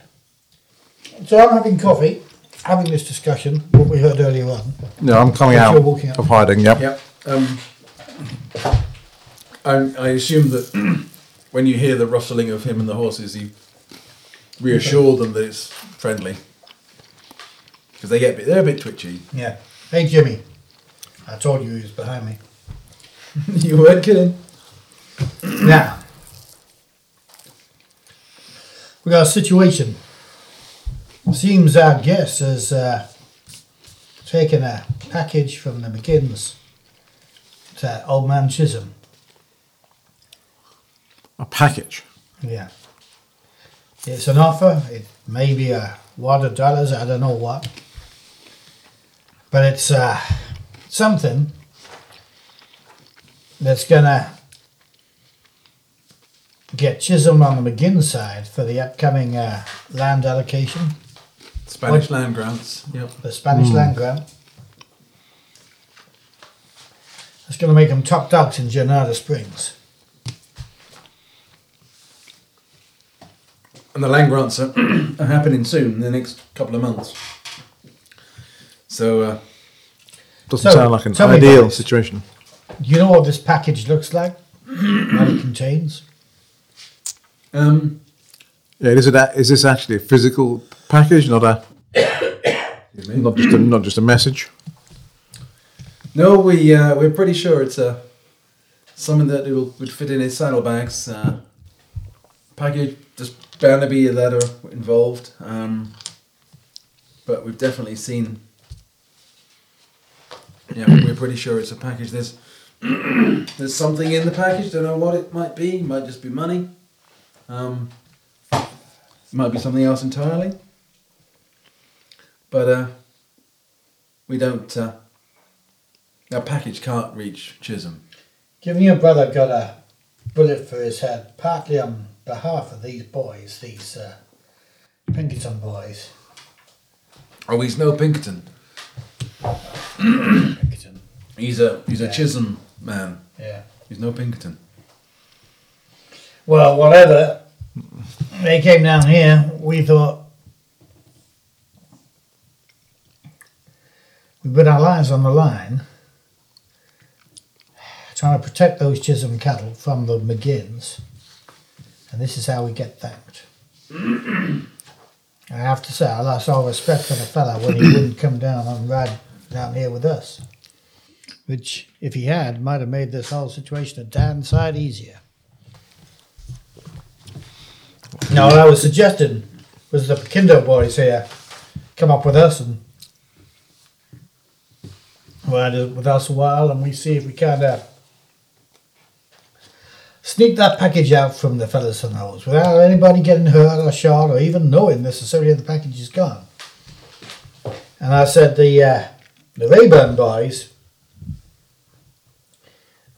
[SPEAKER 3] So I'm having coffee, having this discussion, what we heard earlier on.
[SPEAKER 2] Yeah, I'm coming
[SPEAKER 3] But
[SPEAKER 2] out
[SPEAKER 3] you're walking up.
[SPEAKER 2] of hiding. Yep.
[SPEAKER 1] Yep. Um, I, I assume that when you hear the rustling of him and the horses, you reassure them that it's friendly because they get a bit, they're a bit twitchy.
[SPEAKER 3] Yeah. Hey Jimmy, I told you he was behind me.
[SPEAKER 1] you weren't kidding.
[SPEAKER 3] Now, we got a situation. Seems our guest has uh, taken a package from the McGinns to Old Man Chisholm.
[SPEAKER 2] A package.
[SPEAKER 3] Yeah. It's an offer. It may be a wad of dollars. I don't know what. But it's uh, something that's going to get Chisholm on the McGinn side for the upcoming uh, land allocation,
[SPEAKER 1] Spanish land grants. Yep.
[SPEAKER 3] the Spanish land grant. It's going to make them top dogs in Jornada Springs.
[SPEAKER 1] And the land grants are, are happening soon, in the next couple of months. So, uh,
[SPEAKER 2] Doesn't
[SPEAKER 3] So,
[SPEAKER 2] sound like an
[SPEAKER 3] tell me
[SPEAKER 2] ideal
[SPEAKER 3] this.
[SPEAKER 2] situation.
[SPEAKER 3] Do you know what this package looks like? what it contains?
[SPEAKER 1] um,
[SPEAKER 2] Yeah, is it? A, is this actually a physical package, not a not just a not just a message?
[SPEAKER 1] No, we uh, we're pretty sure it's a something that will, would fit in his saddlebags. Uh, package, there's bound to be a letter involved, um, but we've definitely seen. Yeah, we're pretty sure it's a package. There's there's something in the package. Don't know what it might be. Might just be money. Um, might be something else entirely. But uh, we don't. Uh, our package can't reach Chisholm.
[SPEAKER 3] Given your brother got a bullet for his head, partly on behalf of these boys, these uh, Pinkerton boys.
[SPEAKER 1] Oh, he's no Pinkerton.
[SPEAKER 3] Pinkerton.
[SPEAKER 1] He's a he's
[SPEAKER 3] Yeah.
[SPEAKER 1] a Chisholm man.
[SPEAKER 3] Yeah.
[SPEAKER 1] He's no Pinkerton.
[SPEAKER 3] Well, whatever. They came down here. We thought we put our lives on the line, trying to protect those Chisholm cattle from the McGinns, and this is how we get thanked. I have to say, I lost all respect for the fella when he wouldn't come down and ride down here with us. Which, if he had, might have made this whole situation a damn sight easier. Now, what I was suggesting was the Kindo boys here come up with us and ride with us a while, and we see if we can uh, sneak that package out from the fellas on those without anybody getting hurt or shot or even knowing necessarily the package is gone. And I said the uh, the Rayburn boys,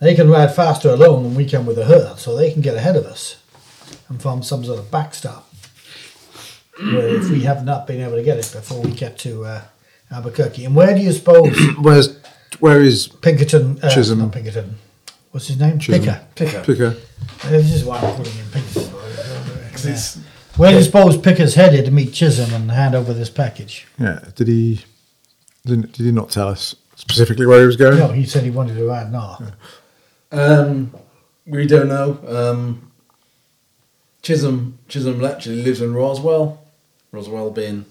[SPEAKER 3] they can ride faster alone than we can with a herd, so they can get ahead of us and form some sort of backstop. Where if we have not been able to get it before we get to uh, Albuquerque. And where do you suppose
[SPEAKER 2] Where's where is
[SPEAKER 3] Pinkerton, uh,
[SPEAKER 2] Chisholm.
[SPEAKER 3] not Pinkerton, what's his name?
[SPEAKER 2] Chisholm.
[SPEAKER 3] Picker.
[SPEAKER 1] Picker.
[SPEAKER 2] Picker?
[SPEAKER 3] This is why I'm calling him Pinkerton.
[SPEAKER 1] It's-
[SPEAKER 3] Where do you suppose Picker's headed to meet Chisholm and hand over this package?
[SPEAKER 2] Yeah. Did he? Did, did he not tell us specifically where he was going?
[SPEAKER 3] No, he said he wanted to ride north.
[SPEAKER 1] Um, we don't know. Um, Chisholm Chisholm actually lives in Roswell. Roswell being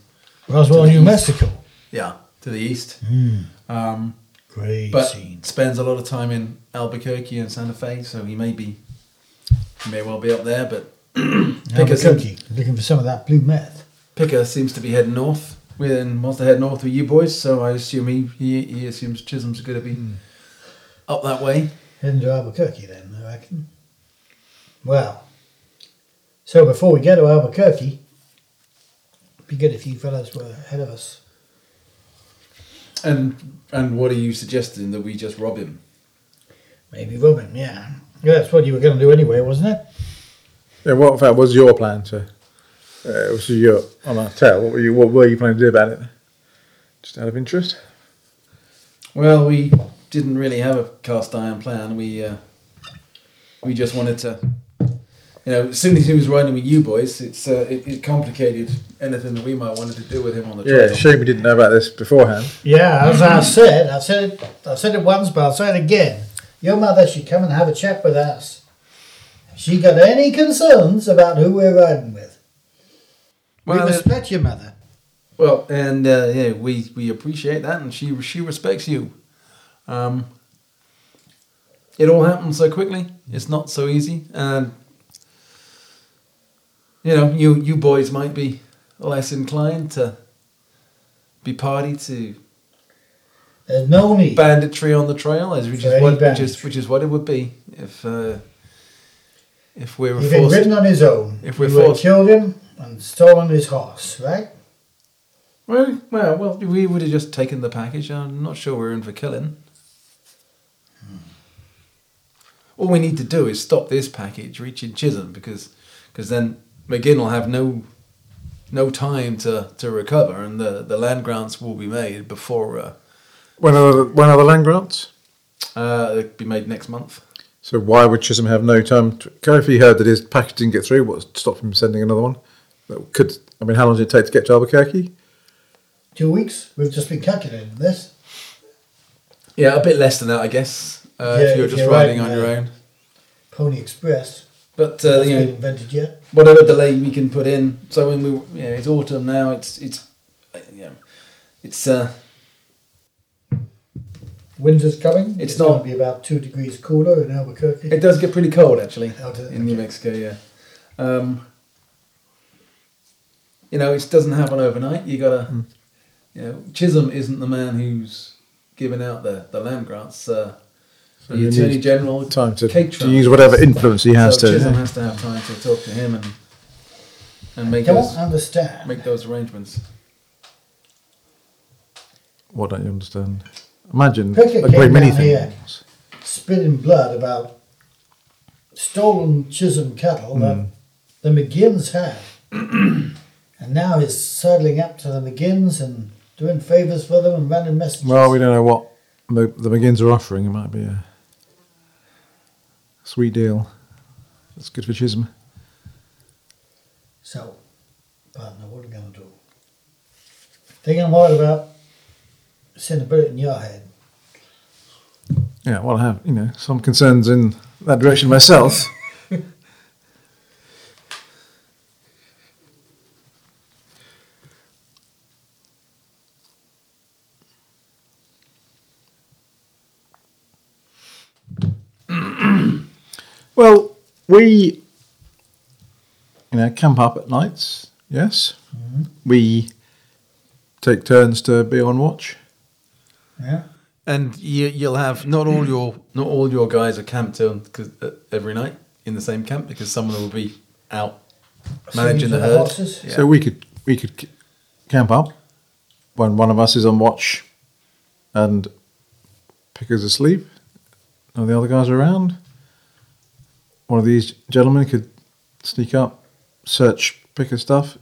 [SPEAKER 3] Roswell, New
[SPEAKER 1] east.
[SPEAKER 3] Mexico.
[SPEAKER 1] yeah to the east,
[SPEAKER 3] Mm,
[SPEAKER 1] um,
[SPEAKER 3] great
[SPEAKER 1] but
[SPEAKER 3] scene.
[SPEAKER 1] spends a lot of time in Albuquerque and Santa Fe. So he may be he may well be up there, but Picker seems,
[SPEAKER 3] Albuquerque, looking for some of that blue meth.
[SPEAKER 1] Picker seems to be heading north. With wants to head north with you boys, so I assume he he, he assumes Chisholm's going to be up that way.
[SPEAKER 3] Heading to Albuquerque then, I reckon. Well, so before we go to Albuquerque, it'd be good if you fellas were ahead of us.
[SPEAKER 1] And and what are you suggesting that we just rob him?
[SPEAKER 3] Maybe Robin, yeah. Yeah, that's what you were going to do anyway, wasn't it?
[SPEAKER 2] Yeah, what in fact was your plan to? Uh, was your on our tail? What were you? What were you planning to do about it? Just out of interest.
[SPEAKER 1] Well, we didn't really have a cast iron plan. We uh, we just wanted to, you know, as soon as he was riding with you boys, it's uh, it, it complicated anything that we might wanted to do with him on the trip.
[SPEAKER 2] Yeah,
[SPEAKER 1] trail.
[SPEAKER 2] shame we didn't know about this beforehand.
[SPEAKER 3] Yeah, as I said, I said it, I said it once, but I'll say it again. Your mother should come and have a chat with us. If she got any concerns about who we're riding with.
[SPEAKER 1] Well,
[SPEAKER 3] we
[SPEAKER 1] uh,
[SPEAKER 3] respect your mother.
[SPEAKER 1] Well, and uh, yeah, we we appreciate that, and she she respects you. Um, it all happened so quickly. It's not so easy, and you know, you you boys might be less inclined to be party to
[SPEAKER 3] There's no need.
[SPEAKER 1] banditry on the trail, as which
[SPEAKER 3] For
[SPEAKER 1] is
[SPEAKER 3] any
[SPEAKER 1] what which is
[SPEAKER 3] banditry.
[SPEAKER 1] which is what it would be if uh, if we were
[SPEAKER 3] He's been
[SPEAKER 1] forced.
[SPEAKER 3] ridden on his own.
[SPEAKER 1] if we're
[SPEAKER 3] you
[SPEAKER 1] forced-
[SPEAKER 3] killed him and stolen his horse, right?
[SPEAKER 1] Well, well, well, we would have just taken the package. I'm not sure we're in for killing. All we need to do is stop this package reaching Chisholm because because then McGinn will have no no time to, to recover and the, the land grants will be made before uh,
[SPEAKER 2] When are the, when are the land grants?
[SPEAKER 1] uh, they'll be made next month.
[SPEAKER 2] So why would Chisholm have no time? To, go if he heard that his package didn't get through, what stopped him sending another one? That could I mean, how long did it take to get to Albuquerque?
[SPEAKER 3] Two weeks. We've just been calculating this.
[SPEAKER 1] Yeah, a bit less than that, I guess. Uh,
[SPEAKER 3] Yeah,
[SPEAKER 1] if you're
[SPEAKER 3] if
[SPEAKER 1] just
[SPEAKER 3] you're
[SPEAKER 1] riding
[SPEAKER 3] riding
[SPEAKER 1] on your own.
[SPEAKER 3] Pony Express.
[SPEAKER 1] But uh, you know,
[SPEAKER 3] invented yet.
[SPEAKER 1] whatever delay we can put in. So when we, yeah, it's autumn now. It's it's, you know, it's uh,
[SPEAKER 3] Winter's coming.
[SPEAKER 1] It's
[SPEAKER 3] going
[SPEAKER 1] not-
[SPEAKER 3] to be about two degrees cooler in Albuquerque.
[SPEAKER 1] it does get pretty cold actually in New Mexico. Yeah, um, you know, it doesn't happen overnight. You gotta, you know, Chisholm isn't the man who's giving out the the land grants. Uh, the
[SPEAKER 2] you
[SPEAKER 1] Attorney General
[SPEAKER 2] Time to,
[SPEAKER 1] Cake
[SPEAKER 2] to use whatever influence he has
[SPEAKER 1] so
[SPEAKER 2] to.
[SPEAKER 1] Chisholm has to have time to talk to him and and make
[SPEAKER 3] Don't
[SPEAKER 1] those
[SPEAKER 3] understand.
[SPEAKER 1] make those arrangements.
[SPEAKER 2] What don't you understand? Imagine
[SPEAKER 3] Pickett
[SPEAKER 2] a great many things.
[SPEAKER 3] spitting blood about stolen Chisholm cattle that
[SPEAKER 2] Hmm.
[SPEAKER 3] the McGinns had. and now he's sidling up to the McGinns and doing favours for them and running messages.
[SPEAKER 2] Well, we don't know what the, the McGinns are offering. It might be a sweet deal. That's good for Chisholm.
[SPEAKER 3] So, partner, what are we going to do? Thinking what about sending a bullet in your head?
[SPEAKER 2] Yeah, well, I have you know some concerns in that direction myself. Well, we you know camp up at nights. Yes, we take turns to be on watch.
[SPEAKER 3] Yeah.
[SPEAKER 1] And you, you'll have not all your not all your guys are camped on 'cause, uh, every night in the same camp because someone will be out managing the herd.
[SPEAKER 3] horses.
[SPEAKER 1] Yeah.
[SPEAKER 2] So we could we could camp up when one of us is on watch, and Picker's asleep. None of the other guys are around. One of these gentlemen could sneak up, search pick Picker's stuff,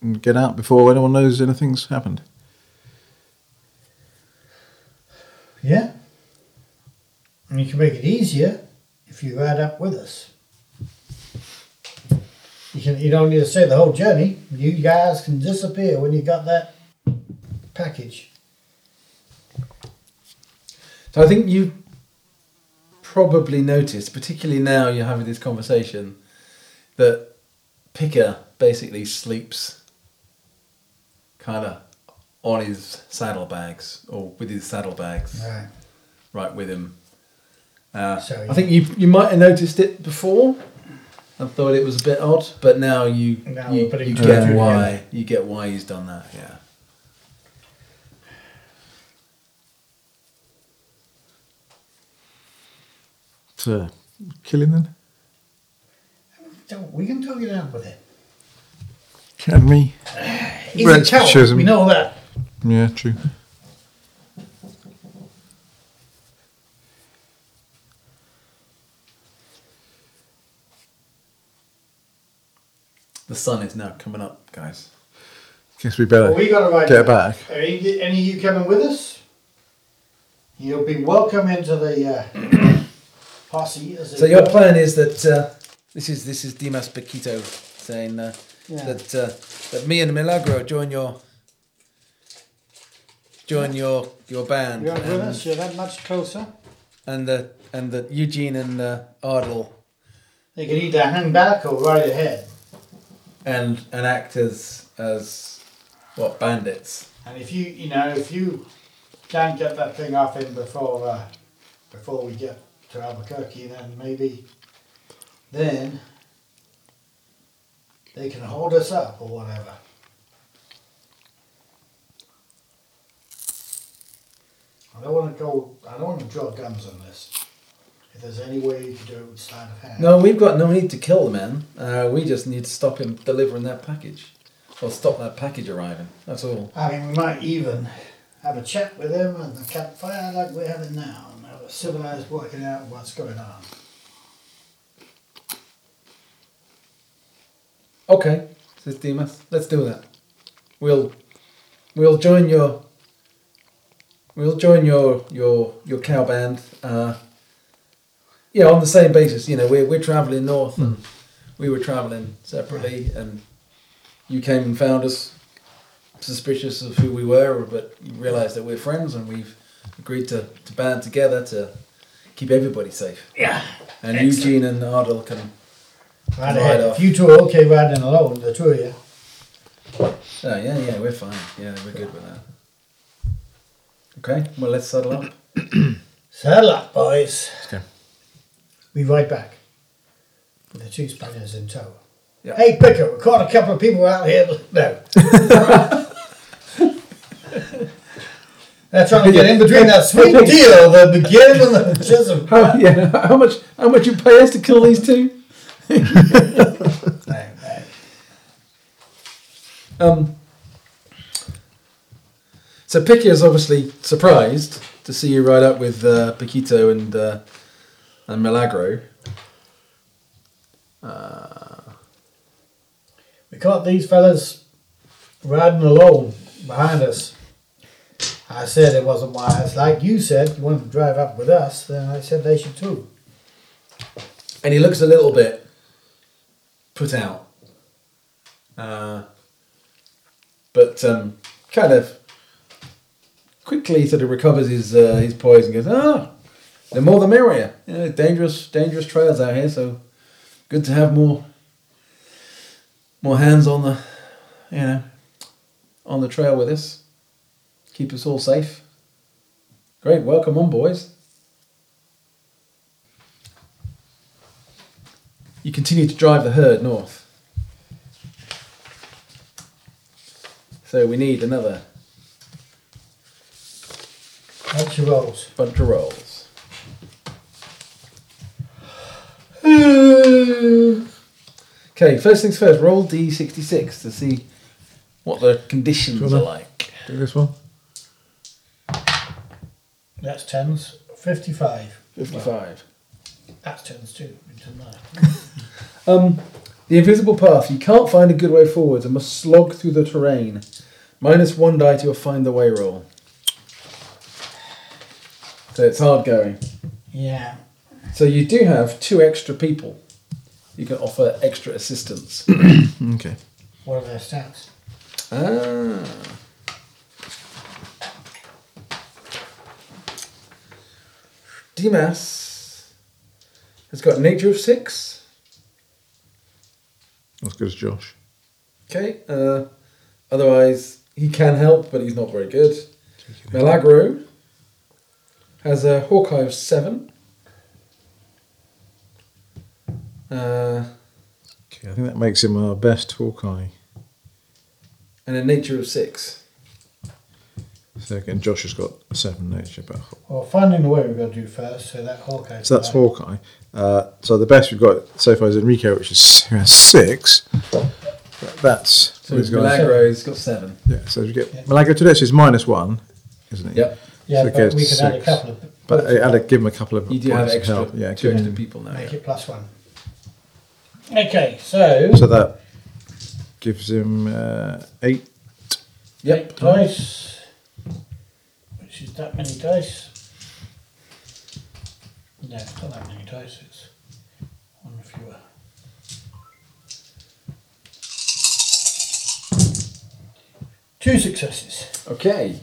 [SPEAKER 2] and get out before anyone knows anything's happened.
[SPEAKER 3] Yeah. And you can make it easier if you ride up with us. You can you don't need to say the whole journey. You guys can disappear when you got that package.
[SPEAKER 1] So I think you probably noticed, particularly now you're having this conversation, that Picker basically sleeps kind of on his saddlebags or with his saddlebags
[SPEAKER 3] Right.
[SPEAKER 1] right with him. Uh,
[SPEAKER 3] So
[SPEAKER 1] I think you you might have noticed it before and thought it was a bit odd, but now you
[SPEAKER 3] Now
[SPEAKER 1] you, you get why you get why he's done that. Yeah.
[SPEAKER 2] So, killing then?
[SPEAKER 3] Don't- We can talk it out with it.
[SPEAKER 2] Can we?
[SPEAKER 3] He's
[SPEAKER 2] Red
[SPEAKER 3] a coward.
[SPEAKER 2] chism.
[SPEAKER 3] We know that.
[SPEAKER 2] Yeah, true.
[SPEAKER 1] The sun is now coming up, guys.
[SPEAKER 2] Guess we better
[SPEAKER 3] Well, we got to ride
[SPEAKER 2] get back.
[SPEAKER 3] Are any, any of you coming with us? You'll be welcome into the uh, posse.
[SPEAKER 1] So your
[SPEAKER 3] were.
[SPEAKER 1] plan is that uh, this is this is Dimas Paquito saying uh,
[SPEAKER 3] Yeah.
[SPEAKER 1] that uh, that me and Milagro join your join your your band
[SPEAKER 3] You're with
[SPEAKER 1] and,
[SPEAKER 3] us. You're that much closer.
[SPEAKER 1] and that and that Eugene and uh, Ardle
[SPEAKER 3] They can either hang back or ride ahead.
[SPEAKER 1] and and act as as what bandits.
[SPEAKER 3] And if you, you know, if you can't get that thing off him before uh, before we get to Albuquerque, then maybe then they can hold us up or whatever. I don't want to go. I don't want to draw guns on this. If there's any way you can do it with sleight of hand.
[SPEAKER 1] No, we've got no need to kill the man. Uh, we just need to stop him delivering that package, or stop that package arriving. That's all.
[SPEAKER 3] I mean, we might even have a chat with him and the campfire like we're having now, a civilized working out what's going on.
[SPEAKER 1] Okay, says Dimas. Let's do that. We'll we'll join your we'll join your your your cow band. Uh, yeah, on the same basis. You know, we're we're traveling north, and we were traveling separately, and you came and found us, suspicious of who we were, but you realised that we're friends, and we've agreed to, to band together to keep everybody safe.
[SPEAKER 3] Yeah.
[SPEAKER 1] And
[SPEAKER 3] Excellent.
[SPEAKER 1] Eugene and Ardell can.
[SPEAKER 3] Right
[SPEAKER 1] Right
[SPEAKER 3] ahead.
[SPEAKER 1] off.
[SPEAKER 3] If you two are okay riding alone, the two of you.
[SPEAKER 1] Oh yeah, yeah, we're fine. Yeah, we're good with that. Okay, well let's settle up.
[SPEAKER 3] Saddle up, boys.
[SPEAKER 2] Let's go.
[SPEAKER 3] Be right back. With the two Spaniards in tow.
[SPEAKER 1] Yeah.
[SPEAKER 3] Hey, Picker, we caught a couple of people out here. No. They're trying to get in between that sweet deal, the beginning and the chisel.
[SPEAKER 1] How, yeah, how much? How much you pay us to kill these two?
[SPEAKER 3] No, no.
[SPEAKER 1] Um. So Picky is obviously surprised to see you ride up with uh, Paquito and uh, and Milagro.
[SPEAKER 3] We caught these fellas riding alone behind us. I said it wasn't wise. Like you said, you wanted to drive up with us, then I said they should too.
[SPEAKER 1] and he looks a little bit put out. Uh, but um, kind of quickly sort of recovers his uh, his poise and goes, "Ah, the more the merrier. You know, dangerous dangerous trails out here, so good to have more more hands on the you know on the trail with us. Keep us all safe. Great, welcome on, boys." You continue to drive the herd north. So we need another
[SPEAKER 3] Bunch of rolls.
[SPEAKER 1] bunch of rolls. okay, first things first, roll D66 to see what the conditions are like.
[SPEAKER 2] Do this one.
[SPEAKER 3] That's tens. 55.
[SPEAKER 1] 55.
[SPEAKER 3] That's tens too. It doesn't matter.
[SPEAKER 1] Um, the invisible path. You can't find a good way forwards and must slog through the terrain. Minus one die to your find the way roll. So it's hard going.
[SPEAKER 3] Yeah.
[SPEAKER 1] So you do have two extra people. You can offer extra assistance.
[SPEAKER 2] Okay.
[SPEAKER 3] What are their stats?
[SPEAKER 1] ah. Dimas has got a nature of six.
[SPEAKER 2] As good as Josh.
[SPEAKER 1] Okay. Uh, otherwise, he can help, but he's not very good. Milagro has a Hawkeye of seven. Uh,
[SPEAKER 2] Okay, I think that makes him our best Hawkeye.
[SPEAKER 1] and a nature of six.
[SPEAKER 2] So again, Josh has got a seven nature, but
[SPEAKER 3] Well, finding the way we've got to do first. So that Hawkeye.
[SPEAKER 2] so that's Hawkeye. Uh, so the best we've got so far is Enrico, which is who has six. But that's
[SPEAKER 1] So
[SPEAKER 2] he's got-
[SPEAKER 1] Milagro's got seven.
[SPEAKER 2] Yeah, so you get Milagro to this is minus one, isn't it?
[SPEAKER 1] Yep.
[SPEAKER 3] Yeah,
[SPEAKER 2] So it
[SPEAKER 3] but we
[SPEAKER 2] to
[SPEAKER 3] can add a
[SPEAKER 2] six.
[SPEAKER 3] couple of.
[SPEAKER 2] But I add a, give him a couple of
[SPEAKER 1] You do have
[SPEAKER 2] points of
[SPEAKER 1] extra,
[SPEAKER 2] help. Yeah,
[SPEAKER 1] two extra people now.
[SPEAKER 3] Make
[SPEAKER 1] Yeah.
[SPEAKER 3] it plus one. Okay, so,
[SPEAKER 2] So that gives him uh, eight.
[SPEAKER 1] Yep.
[SPEAKER 3] eight dice, which is that many dice. No, it's not that many dice. It's one fewer. Two successes.
[SPEAKER 1] Okay.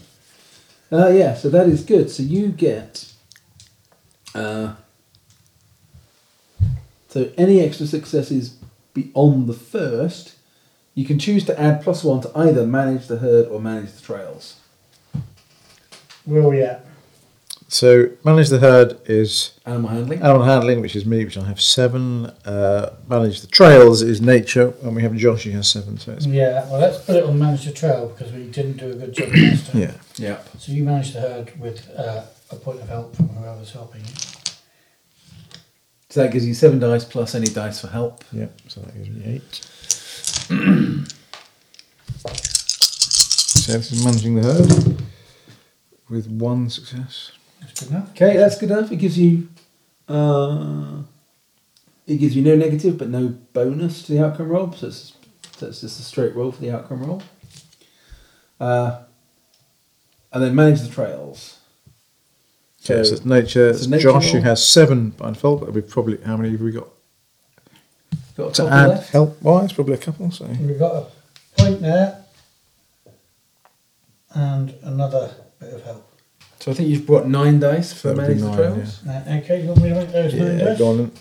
[SPEAKER 1] Uh, yeah, so that is good. So you get. Uh, so any extra successes beyond the first, you can choose to add plus one to either manage the herd or manage the trails.
[SPEAKER 3] Where are we at?
[SPEAKER 2] So manage the herd is
[SPEAKER 1] Animal handling.
[SPEAKER 2] animal handling, which is me, which I have seven. Uh, manage the trails is nature, and we have Josh, who has seven. So it's
[SPEAKER 3] Yeah, well, let's put it on manage the trail because we didn't do a good job last time.
[SPEAKER 2] yeah.
[SPEAKER 1] Yeah.
[SPEAKER 3] So you manage the herd with uh, a point of help from whoever's helping you.
[SPEAKER 1] So that gives you seven dice plus any dice for help.
[SPEAKER 2] Yeah, so that gives me eight. so this is managing the herd with one success.
[SPEAKER 3] That's good enough.
[SPEAKER 1] Okay, that's good enough. It gives you. Uh, it gives you no negative, but no bonus to the outcome roll. So it's, so it's just a straight roll for the outcome roll. Uh, and then manage the trails.
[SPEAKER 2] Okay, so
[SPEAKER 1] So-
[SPEAKER 2] it's nature.
[SPEAKER 1] so
[SPEAKER 2] it's
[SPEAKER 1] nature
[SPEAKER 2] Josh, who
[SPEAKER 1] roll.
[SPEAKER 2] has seven by default, but we've probably how many have we got
[SPEAKER 1] Got a
[SPEAKER 2] to add
[SPEAKER 1] left.
[SPEAKER 2] help wise? Probably a couple. So
[SPEAKER 3] We've got a point there and another bit of help.
[SPEAKER 1] So I think you've brought nine dice for
[SPEAKER 2] That would be
[SPEAKER 1] manage the
[SPEAKER 2] nine,
[SPEAKER 1] trails.
[SPEAKER 3] Now, okay, you want me to make those nine
[SPEAKER 2] yeah,
[SPEAKER 3] dice?
[SPEAKER 2] go on. then.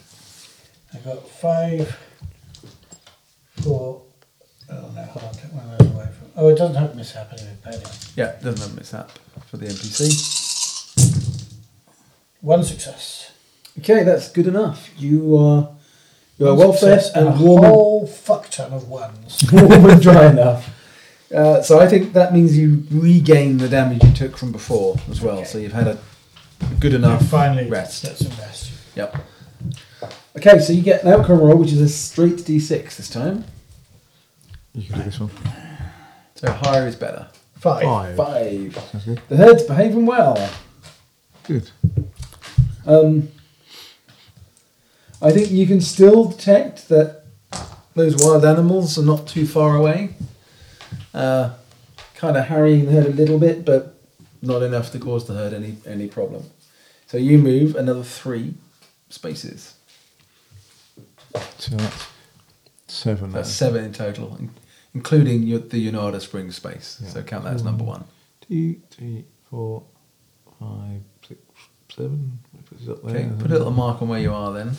[SPEAKER 3] I've got five, four. Oh no, hold on, take one of those away from. Oh, it doesn't have mishap anyway, paid it.
[SPEAKER 1] Doesn't have mishap for the NPC.
[SPEAKER 3] One success.
[SPEAKER 1] Okay, that's good enough. You are you are well fed and
[SPEAKER 3] a
[SPEAKER 1] warm and
[SPEAKER 3] whole fuck ton of ones.
[SPEAKER 1] warm and dry enough. Uh, so I think that means you regain the damage you took from before as well.
[SPEAKER 3] Okay.
[SPEAKER 1] So you've had a good enough
[SPEAKER 3] Finally,
[SPEAKER 1] rest.
[SPEAKER 3] Get some rest.
[SPEAKER 1] Yep. Okay, so you get an outcome roll, which is a straight D6 this time.
[SPEAKER 2] You can do this one.
[SPEAKER 1] So higher is better.
[SPEAKER 3] Five.
[SPEAKER 2] Five.
[SPEAKER 1] Five.
[SPEAKER 2] Sounds good.
[SPEAKER 1] The herd's behaving well.
[SPEAKER 2] Good.
[SPEAKER 1] Um, I think you can still detect that those wild animals are not too far away. Uh, kind of harrying the herd a little bit, but not enough to cause the herd any any problem. So you move another three spaces.
[SPEAKER 2] So that's seven.
[SPEAKER 1] That's
[SPEAKER 2] now.
[SPEAKER 1] seven in total, including your, the Jornada Spring space. So count that as number one.
[SPEAKER 2] Two, three, four, five, six, seven. We Put this up there.
[SPEAKER 1] Okay, put a little mark on where you are then.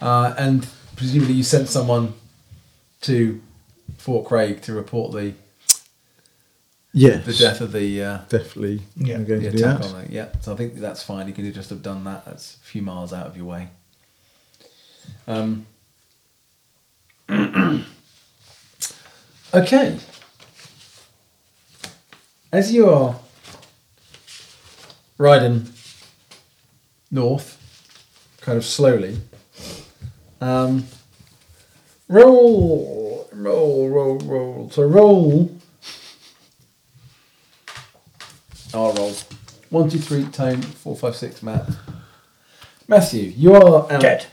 [SPEAKER 1] Uh, and presumably you sent someone to Fort Craig to report the
[SPEAKER 2] Yes.
[SPEAKER 1] the death of the, uh,
[SPEAKER 2] Definitely.
[SPEAKER 3] Yeah.
[SPEAKER 2] Going
[SPEAKER 1] the
[SPEAKER 2] to
[SPEAKER 1] attack on it. Yeah, so I think that's fine. You could have just have done that. That's a few miles out of your way. Um, okay. As you are riding north, kind of slowly, um, roll, roll, roll, roll. So roll. I'll roll. One, two, three, tone, four, five, six, Matt. Matthew, you are out.
[SPEAKER 3] Dead.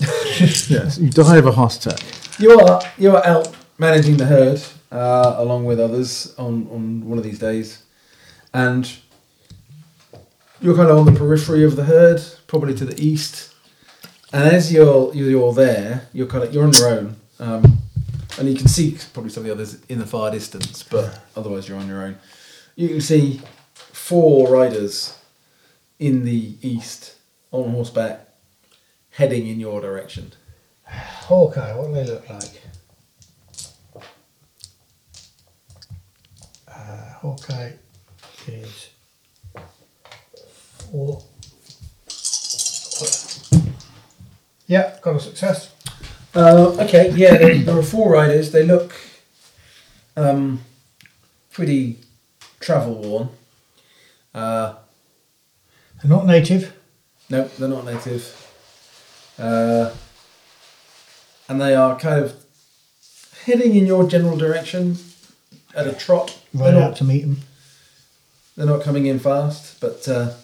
[SPEAKER 2] Yes, you die of a heart attack.
[SPEAKER 1] You are you are out managing the herd uh, along with others on, on one of these days, and you're kind of on the periphery of the herd, probably to the east. And as you're you're there, you're kind of you're on your own, um, and you can see probably some of the others in the far distance, but otherwise you're on your own. You can see four riders in the east, on horseback, heading in your direction.
[SPEAKER 3] Hawkeye, what do they look like? Uh, Hawkeye is four. Yeah, got a success.
[SPEAKER 1] Uh, okay, yeah, there, there are four riders. They look um, pretty travel worn. Uh,
[SPEAKER 3] They're not native.
[SPEAKER 1] no, they're not native. Uh, and they are kind of heading in your general direction at a trot.
[SPEAKER 3] Right
[SPEAKER 1] they're,
[SPEAKER 3] out
[SPEAKER 1] not,
[SPEAKER 3] to meet them.
[SPEAKER 1] they're not coming in fast, but uh,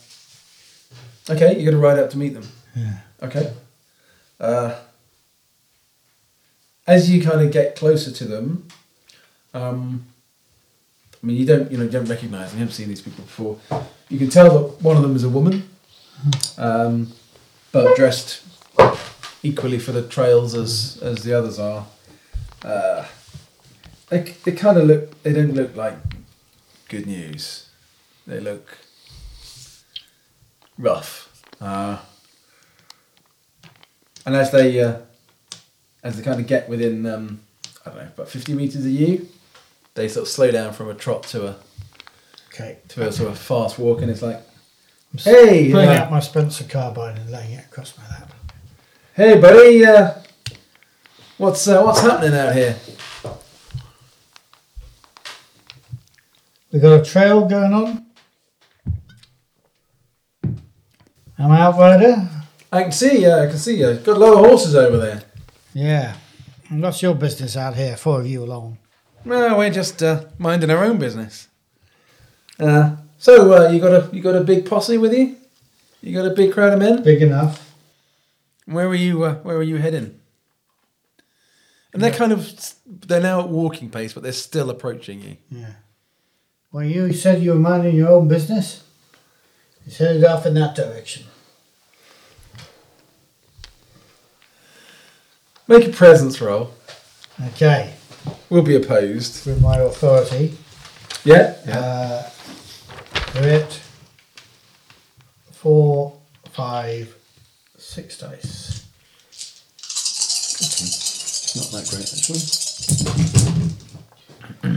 [SPEAKER 1] okay, you got to ride out to meet them.
[SPEAKER 3] Yeah.
[SPEAKER 1] Okay. Uh, as you kind of get closer to them, um, I mean, you don't, you know, you don't recognise them. You haven't seen these people before. You can tell that one of them is a woman, um, but dressed equally for the trails as as the others are. Uh, they they kind of look. They don't look like good news. They look rough. Uh, and as they uh, as they kind of get within um, I don't know about fifty meters of you, they sort of slow down from a trot to a
[SPEAKER 3] Okay.
[SPEAKER 1] to a sort of fast walk, and it's like, hey,
[SPEAKER 3] Pulling
[SPEAKER 1] uh,
[SPEAKER 3] out my Spencer carbine and laying it across my lap.
[SPEAKER 1] hey, buddy, uh, what's uh, what's happening out here?
[SPEAKER 3] We got a trail going on. Am I'm outrider.
[SPEAKER 1] I can see, yeah, I can see you. Got a lot of horses over there.
[SPEAKER 3] Yeah. And what's your business out here? Four of you alone.
[SPEAKER 1] No, we're just uh, minding our own business. Uh, so uh, you got a you got a big posse with you? You got a big crowd of men?
[SPEAKER 3] Big enough.
[SPEAKER 1] Where were you? Uh, where were you heading? And they're kind of they're now at walking pace, but they're still approaching you.
[SPEAKER 3] Yeah. Well, you said you were minding your own business. You headed off in that direction.
[SPEAKER 1] Make a presence roll.
[SPEAKER 3] Okay.
[SPEAKER 1] We'll be opposed.
[SPEAKER 3] With my authority.
[SPEAKER 1] Yeah.
[SPEAKER 3] Uh, do it. Four, five, six dice.
[SPEAKER 1] Not that great actually.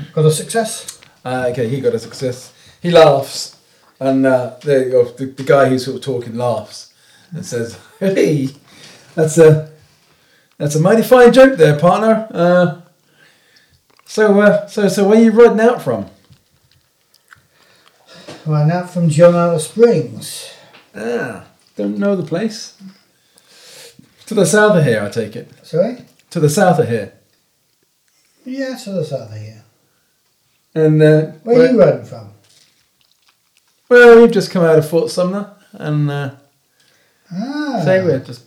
[SPEAKER 3] Got a success?
[SPEAKER 1] Uh, okay, he got a success. He laughs, and uh, there you go. The, the guy who's sort of talking laughs and says, "Hey, that's a that's a mighty fine joke there, partner." Uh, so, uh, so, so, where are you riding out from?
[SPEAKER 3] Right out from John Allen Springs.
[SPEAKER 1] Ah, don't know the place. To the south of here, I take it.
[SPEAKER 3] Sorry?
[SPEAKER 1] To the south of here,
[SPEAKER 3] Yeah, to the south of here.
[SPEAKER 1] and uh,
[SPEAKER 3] Where are you riding from?
[SPEAKER 1] Well, we've just come out of Fort Sumner, and uh,
[SPEAKER 3] Ah,
[SPEAKER 1] say we're just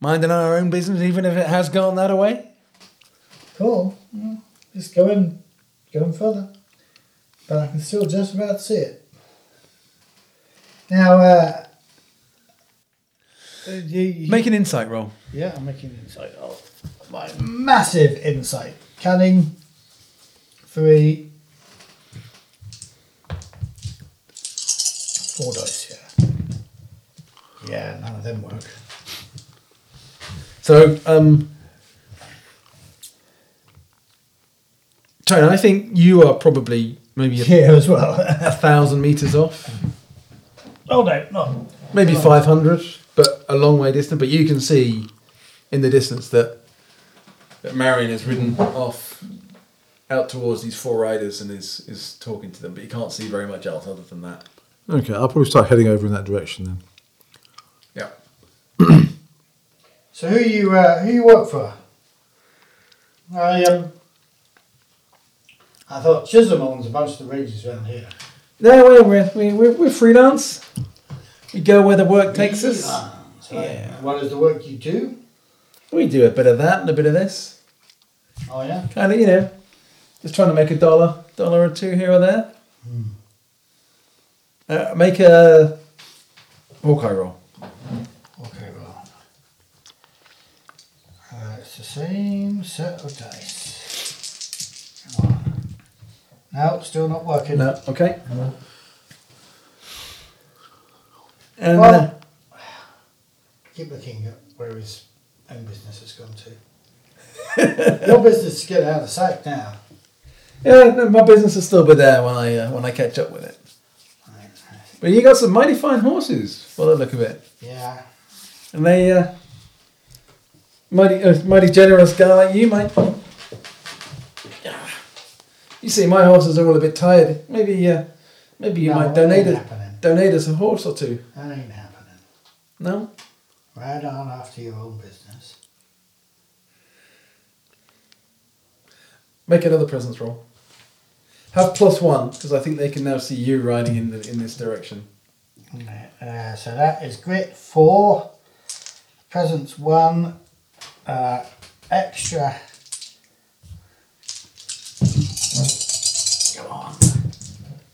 [SPEAKER 1] minding our own business, even if it has gone that way.
[SPEAKER 3] cool. Mm, Just going, going further. But I can still just about see it. Now, uh, uh, you, you-
[SPEAKER 1] Make an insight roll.
[SPEAKER 3] Yeah, I'm making insight. Oh, my massive insight. Canning three, four dice. Yeah. Yeah, none of them work.
[SPEAKER 1] So, um, Tony, I think you are probably maybe a,
[SPEAKER 3] Yeah, as well.
[SPEAKER 1] a thousand meters off,
[SPEAKER 3] oh no, no.
[SPEAKER 1] maybe five hundred, but a long way distant. But you can see in the distance that that Marion has ridden off out towards these four riders and is is talking to them, but you can't see very much else other than that.
[SPEAKER 2] Okay, I'll probably start heading over in that direction then.
[SPEAKER 1] Yeah.
[SPEAKER 3] So who you uh, who you work for? I um. I thought Chisholm owns a bunch of the ranges around here.
[SPEAKER 1] No, we're, we're, we're, we're, we're freelance. We go where the work takes us.
[SPEAKER 3] So
[SPEAKER 1] Yeah.
[SPEAKER 3] What is the work you do?
[SPEAKER 1] We do a bit of that and a bit of this.
[SPEAKER 3] Oh yeah.
[SPEAKER 1] Kind of, you know, just trying to make a dollar, dollar or two here or there. Uh, make a Hawkeye roll.
[SPEAKER 3] Okay, well. Uh, it's the same set of dice. Come on. No, still not working.
[SPEAKER 1] No, okay. And
[SPEAKER 3] Well-
[SPEAKER 1] uh,
[SPEAKER 3] keep looking at where his own business has gone to. Your business is getting out of sight now.
[SPEAKER 1] Yeah, no, my business will still be there when I uh, when I catch up with it. But you got some mighty fine horses, by the look of it,
[SPEAKER 3] Yeah.
[SPEAKER 1] and they uh, mighty uh, mighty generous guy you, mate. You see, my horses are all a bit tired. Maybe uh, maybe you
[SPEAKER 3] No,
[SPEAKER 1] might donate it, donate us a horse or two.
[SPEAKER 3] That ain't happening.
[SPEAKER 1] No,
[SPEAKER 3] Ride on after your own business.
[SPEAKER 1] make another presence roll. Have plus one because I think they can now see you riding in the, in this direction.
[SPEAKER 3] Uh, so that is grit four, presence one, uh, extra. Come on.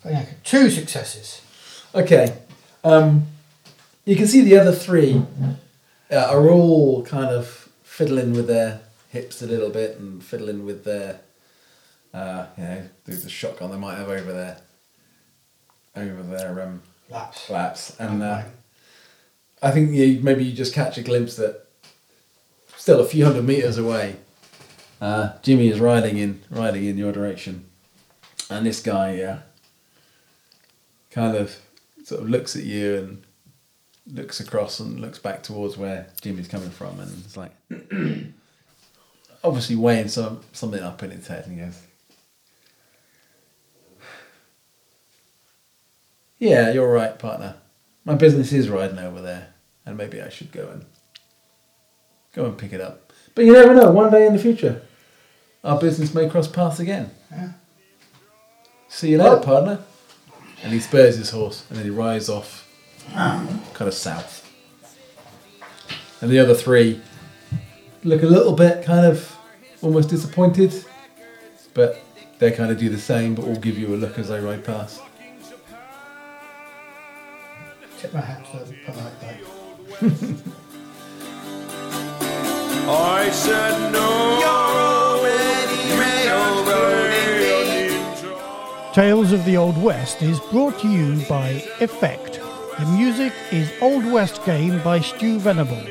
[SPEAKER 3] Okay, Two successes.
[SPEAKER 1] Okay. Um, you can see the other three uh, are all kind of fiddling with their hips a little bit and fiddling with their, uh, you know, the, shotgun they might have over their, over their um,
[SPEAKER 3] Laps.
[SPEAKER 1] flaps. And uh, I think you maybe you just catch a glimpse that still a few hundred meters away, uh, Jimmy is riding in riding in your direction, and this guy uh, kind of sort of looks at you and looks across and looks back towards where Jimmy's coming from, and it's like obviously weighing some something up in his head, and he goes. Yeah, you're right, partner. My business is riding over there, and maybe I should go and go and pick it up. But you never know. One day in the future, our business may cross paths again.
[SPEAKER 3] Yeah.
[SPEAKER 1] See you later, partner. And he spurs his horse, and then he rides off, kind of south. And the other three look a little bit kind of almost disappointed, but they kind of do the same, but all give you a look as they ride past.
[SPEAKER 3] Tip my hat to the polite guy.
[SPEAKER 4] I said no.
[SPEAKER 5] You're already railroading
[SPEAKER 3] Tales of the Old West is brought to you by Effekt. The music is Old West Game by Stu Venable,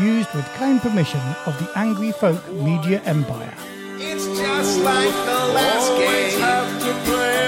[SPEAKER 3] used with kind permission of the Angry Folk Media Empire.
[SPEAKER 5] It's just like the last
[SPEAKER 4] Always
[SPEAKER 5] game.
[SPEAKER 4] have to